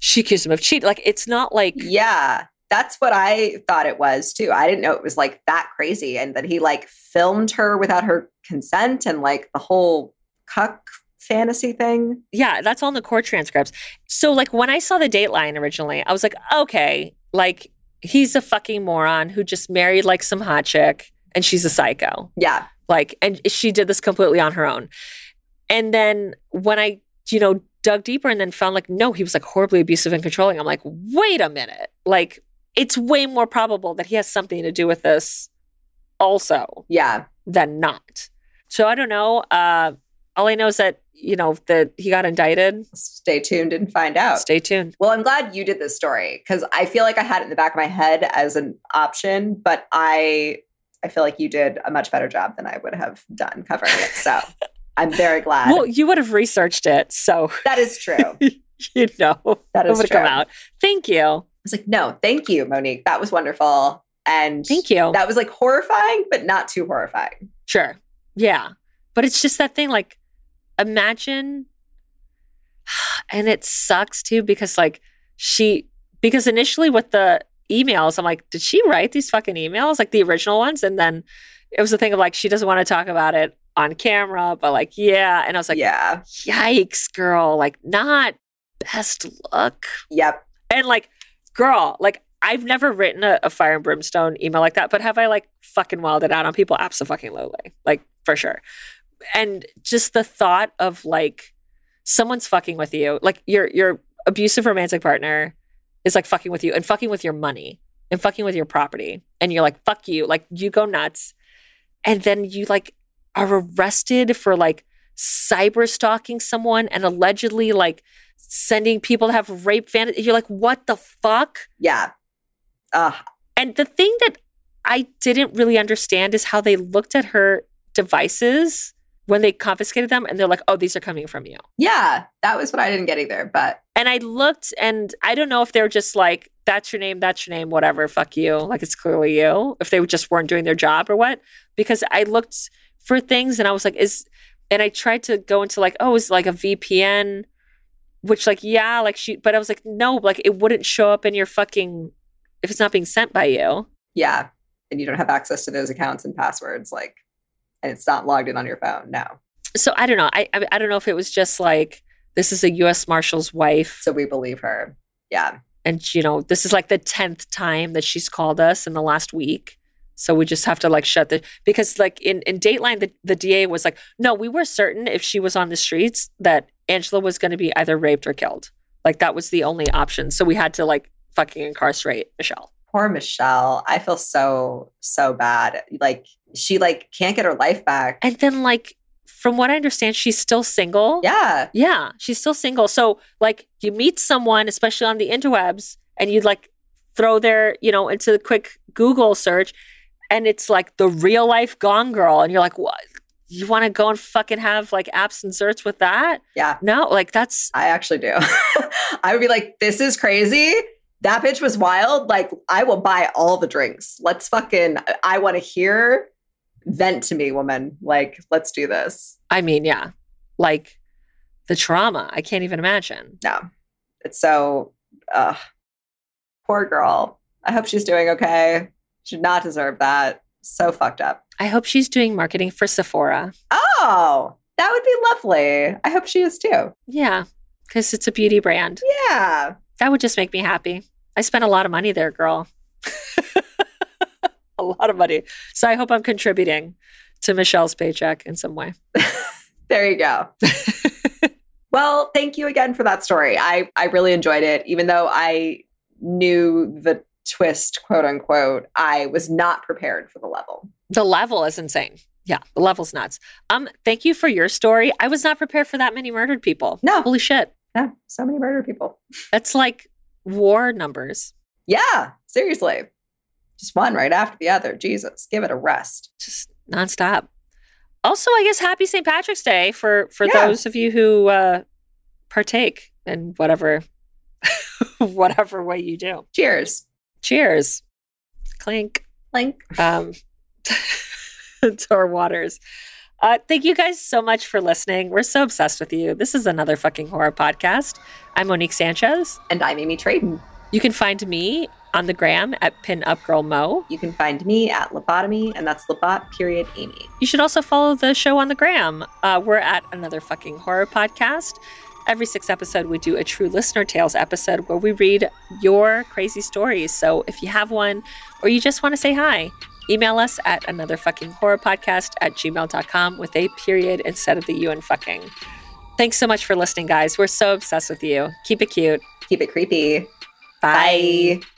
S1: She accused him of cheating. Like, it's not like,
S2: Yeah, that's what I thought it was too. I didn't know it was like that crazy and that he like filmed her without her consent and like the whole cuck fantasy thing.
S1: yeah, that's all in the court transcripts. So, like, when I saw the dateline originally, I was like, okay, like, he's a fucking moron who just married like some hot chick and she's a psycho.
S2: Yeah.
S1: Like, and she did this completely on her own. And then when I, you know, dug deeper and then found like, no, he was like horribly abusive and controlling, I'm like, wait a minute. Like, it's way more probable that he has something to do with this also
S2: Yeah.
S1: than not. So I don't know. Uh, all I know is that, you know, that he got indicted.
S2: Stay tuned and find out.
S1: Stay tuned.
S2: Well, I'm glad you did this story because I feel like I had it in the back of my head as an option, but I I feel like you did a much better job than I would have done covering it. So *laughs* I'm very glad.
S1: Well, you would have researched it. So,
S2: that is true. *laughs*
S1: you know,
S2: That is
S1: would
S2: true.
S1: come out. Thank you.
S2: Was like, no, thank you, Monique. That was wonderful. And
S1: Thank you.
S2: that was like horrifying, but not too horrifying.
S1: Sure. Yeah. But it's just that thing like imagine *sighs* and it sucks too because like she because initially with the emails I'm like did she write these fucking emails like the original ones and then it was a thing of like she doesn't want to talk about it on camera, but like yeah, and I was like,
S2: yeah.
S1: yikes, girl, like not best look,
S2: Yep.
S1: and like girl, like I've never written a, a fire and brimstone email like that, but have I like fucking wilded out on people? Absolutely, like for sure. And just the thought of like someone's fucking with you, like your your abusive romantic partner is like fucking with you and fucking with your money and fucking with your property, and you're like fuck you, like you go nuts, and then you like are arrested for like cyber stalking someone and allegedly like sending people to have rape fantasy. You're like, what the fuck?
S2: Yeah. Uh,
S1: And the thing that I didn't really understand is how they looked at her devices when they confiscated them and they're like, oh, these are coming from you.
S2: yeah. That was what I didn't get either. But
S1: And I looked and I don't know if they're just like, that's your name, that's your name, whatever, fuck you. Like it's clearly you. If they just weren't doing their job or what. Because I looked for things and I was like, is, and I tried to go into like, oh, is like a VPN, which like, yeah, like she, but I was like, no, like it wouldn't show up in your fucking, if it's not being sent by you.
S2: yeah. And you don't have access to those accounts and passwords. Like, and it's not logged in on your phone. No.
S1: so I don't know. I, I I don't know if it was just like this is a U.S. Marshal's wife,
S2: So we believe her. Yeah.
S1: and you know this is like the tenth time that she's called us in the last week. So we just have to like shut the because like in in Dateline the the DA was like, no, we were certain if she was on the streets that Angela was going to be either raped or killed. Like that was the only option. So we had to like fucking incarcerate Michelle.
S2: Poor Michelle. I feel so, so bad. Like, she like can't get her life back.
S1: And then like from what I understand, she's still single.
S2: Yeah.
S1: Yeah, she's still single. So like you meet someone, especially on the interwebs, and you'd like throw their, you know, into the quick Google search, and it's like the real life Gone Girl, and you're like, what? You want to go and fucking have like apps and certs with that?
S2: Yeah.
S1: No, like that's
S2: I actually do. *laughs* I would be like, this is crazy. That bitch was wild. Like, I will buy all the drinks. Let's fucking, I want to hear vent to me, woman. Like, let's do this.
S1: I mean, yeah, like the trauma. I can't even imagine.
S2: No, it's so, uh, poor girl. I hope she's doing okay. Should not deserve that. So fucked up.
S1: I hope she's doing marketing for Sephora.
S2: Oh, that would be lovely. I hope she is too.
S1: Yeah, because it's a beauty brand.
S2: Yeah.
S1: That would just make me happy. I spent a lot of money there, girl. *laughs* a lot of money. So I hope I'm contributing to Michelle's paycheck in some way. *laughs*
S2: There you go. *laughs* well, thank you again for that story. I I really enjoyed it, even though I knew the twist, quote unquote. I was not prepared for the level.
S1: The level is insane. Yeah, the level's nuts. Um, thank you for your story. I was not prepared for that many murdered people.
S2: No.
S1: Holy shit.
S2: Yeah, so many murdered people.
S1: That's like war numbers.
S2: Yeah, seriously. Just one right after the other. Jesus, give it a rest.
S1: Just nonstop. Also, I guess happy St. Patrick's Day for for
S2: Yeah.
S1: those of you who uh partake in whatever *laughs* whatever way you do.
S2: Cheers.
S1: Cheers. Clink.
S2: Clink.
S1: um, *laughs* to our waters. Uh, thank you guys so much for listening. We're so obsessed with you. This is another fucking horror podcast. I'm Monique Sanchez.
S2: And I'm Amy Traden.
S1: You can find me on the gram at pinupgirlmo.
S2: You can find me at Lobotomy, and that's Lobot period Amy.
S1: You should also follow the show on the gram. Uh, we're at another fucking horror podcast. Every sixth episode, we do a true listener tales episode where we read your crazy stories. So if you have one or you just want to say hi, email us at another fucking horror podcast at gmail.com with a period instead of the you and fucking. Thanks so much for listening, guys. We're so obsessed with you. Keep it cute.
S2: Keep it creepy.
S1: Bye.
S2: Bye.